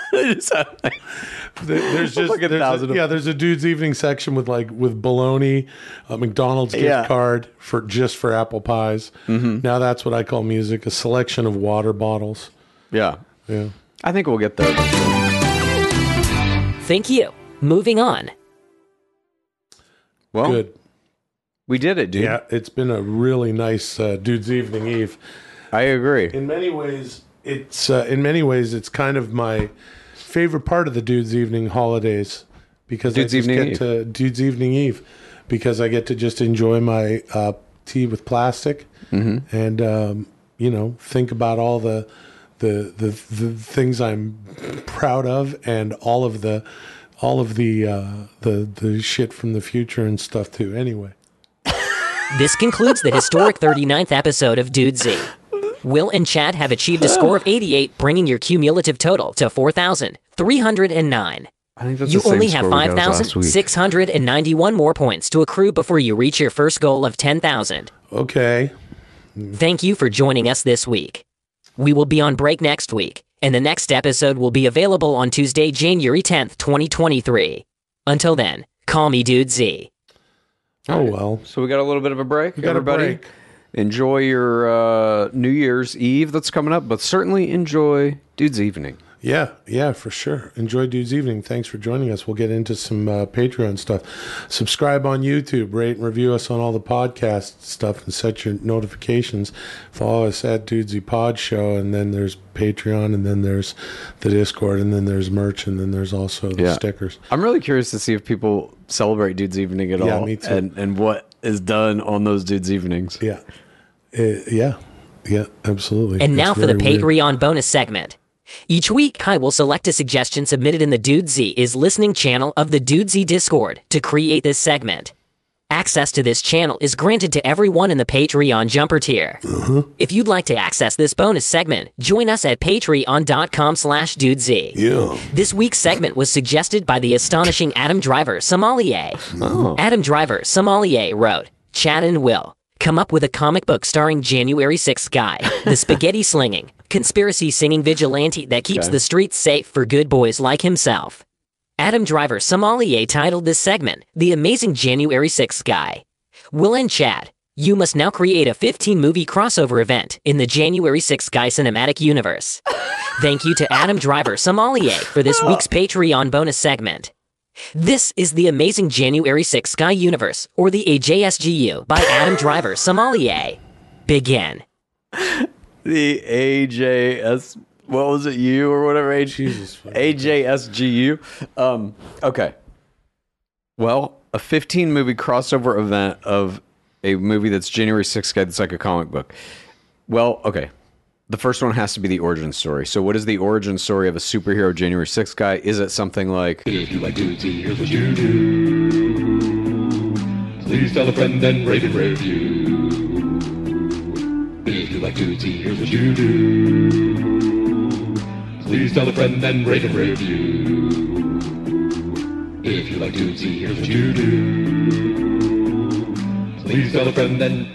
(laughs) They just like, There's just Like a there's thousand of- yeah. There's a dude's evening section with like with bologna, a McDonald's gift Yeah. card for just for apple pies. Mhm. Now that's what I call music. A selection of water bottles. yeah. Yeah. I think we'll get there. Thank you. Moving on. Well, Good. we did it, dude. Yeah, it's been a really nice uh, dude's evening eve. I agree. In many ways, it's uh, in many ways it's kind of my favorite part of the dude's evening holidays because Dude's I just Evening get Eve. to dude's evening eve because I get to just enjoy my uh, tea with plastic Mhm. and um, you know think about all the, the the the things I'm proud of and all of the all of the uh, the the shit from the future and stuff too. Anyway. (laughs) This concludes the historic 39th episode of Dudesy. Will and Chad have achieved a score of (sighs) 88, bringing your cumulative total to 4,309. I think that's You the same only have score we got last week. 5,691 more points to accrue before you reach your first goal of 10,000. Okay. Thank you for joining us this week. We will be on break next week, and the next episode will be available on Tuesday, January 10th, 2023. Until then, call me Dudesy. Oh well. So we got a little bit of a break. We got a Everybody, break. Enjoy your uh, New Year's Eve that's coming up, but certainly enjoy Dude's Evening. Yeah, yeah, for sure. Enjoy Dude's Evening. Thanks for joining us. We'll get into some uh, Patreon stuff. Subscribe on YouTube, rate and review us on all the podcast stuff, and set your notifications. Follow us at Dudesy Pod Show, and then there's Patreon, and then there's the Discord, and then there's merch, and then there's also the Yeah. stickers. I'm really curious to see if people celebrate Dude's Evening at Yeah, all, me too. and and what is done on those Dude's Evenings. Yeah, Uh, yeah, yeah, absolutely. And now for the very weird. Patreon bonus segment. Each week, Kai will select a suggestion submitted in the Dudesy is listening channel of the Dudesy Discord to create this segment. Access to this channel is granted to everyone in the Patreon jumper tier. Uh-huh. If you'd like to access this bonus segment, join us at patreon.com slash dudesy. Yeah. This week's segment was suggested by the astonishing Adam Driver Sommelier. Oh. Adam Driver Sommelier wrote, Chad and Will, come up with a comic book starring January 6th guy, the (laughs) spaghetti slinging, conspiracy singing vigilante that keeps Okay. the streets safe for good boys like himself. Adam Driver Sommelier titled this segment, The Amazing January 6th Guy. Will and Chad, you must now create a 15 movie crossover event in the January 6th Guy cinematic universe. Thank you to Adam Driver Sommelier for this week's Patreon bonus segment. This is the Amazing January 6th Guy Universe, or the AJSGU, by Adam Driver Sommelier. Begin. The AJS, what was it, you or whatever? A- AJSGU. Um, okay. Well, a 15 movie crossover event of a movie that's January 6th guy that's like a comic book. Well, okay. The first one has to be the origin story. So, what is the origin story of a superhero January 6th guy? Is it something like. If you like Dudesy, here's what you do. Please tell a friend and rate and review. If you like Dudesy, here's what you do. Please tell a friend and rate and review. If you like Dudesy, here's what you do. Please tell a friend and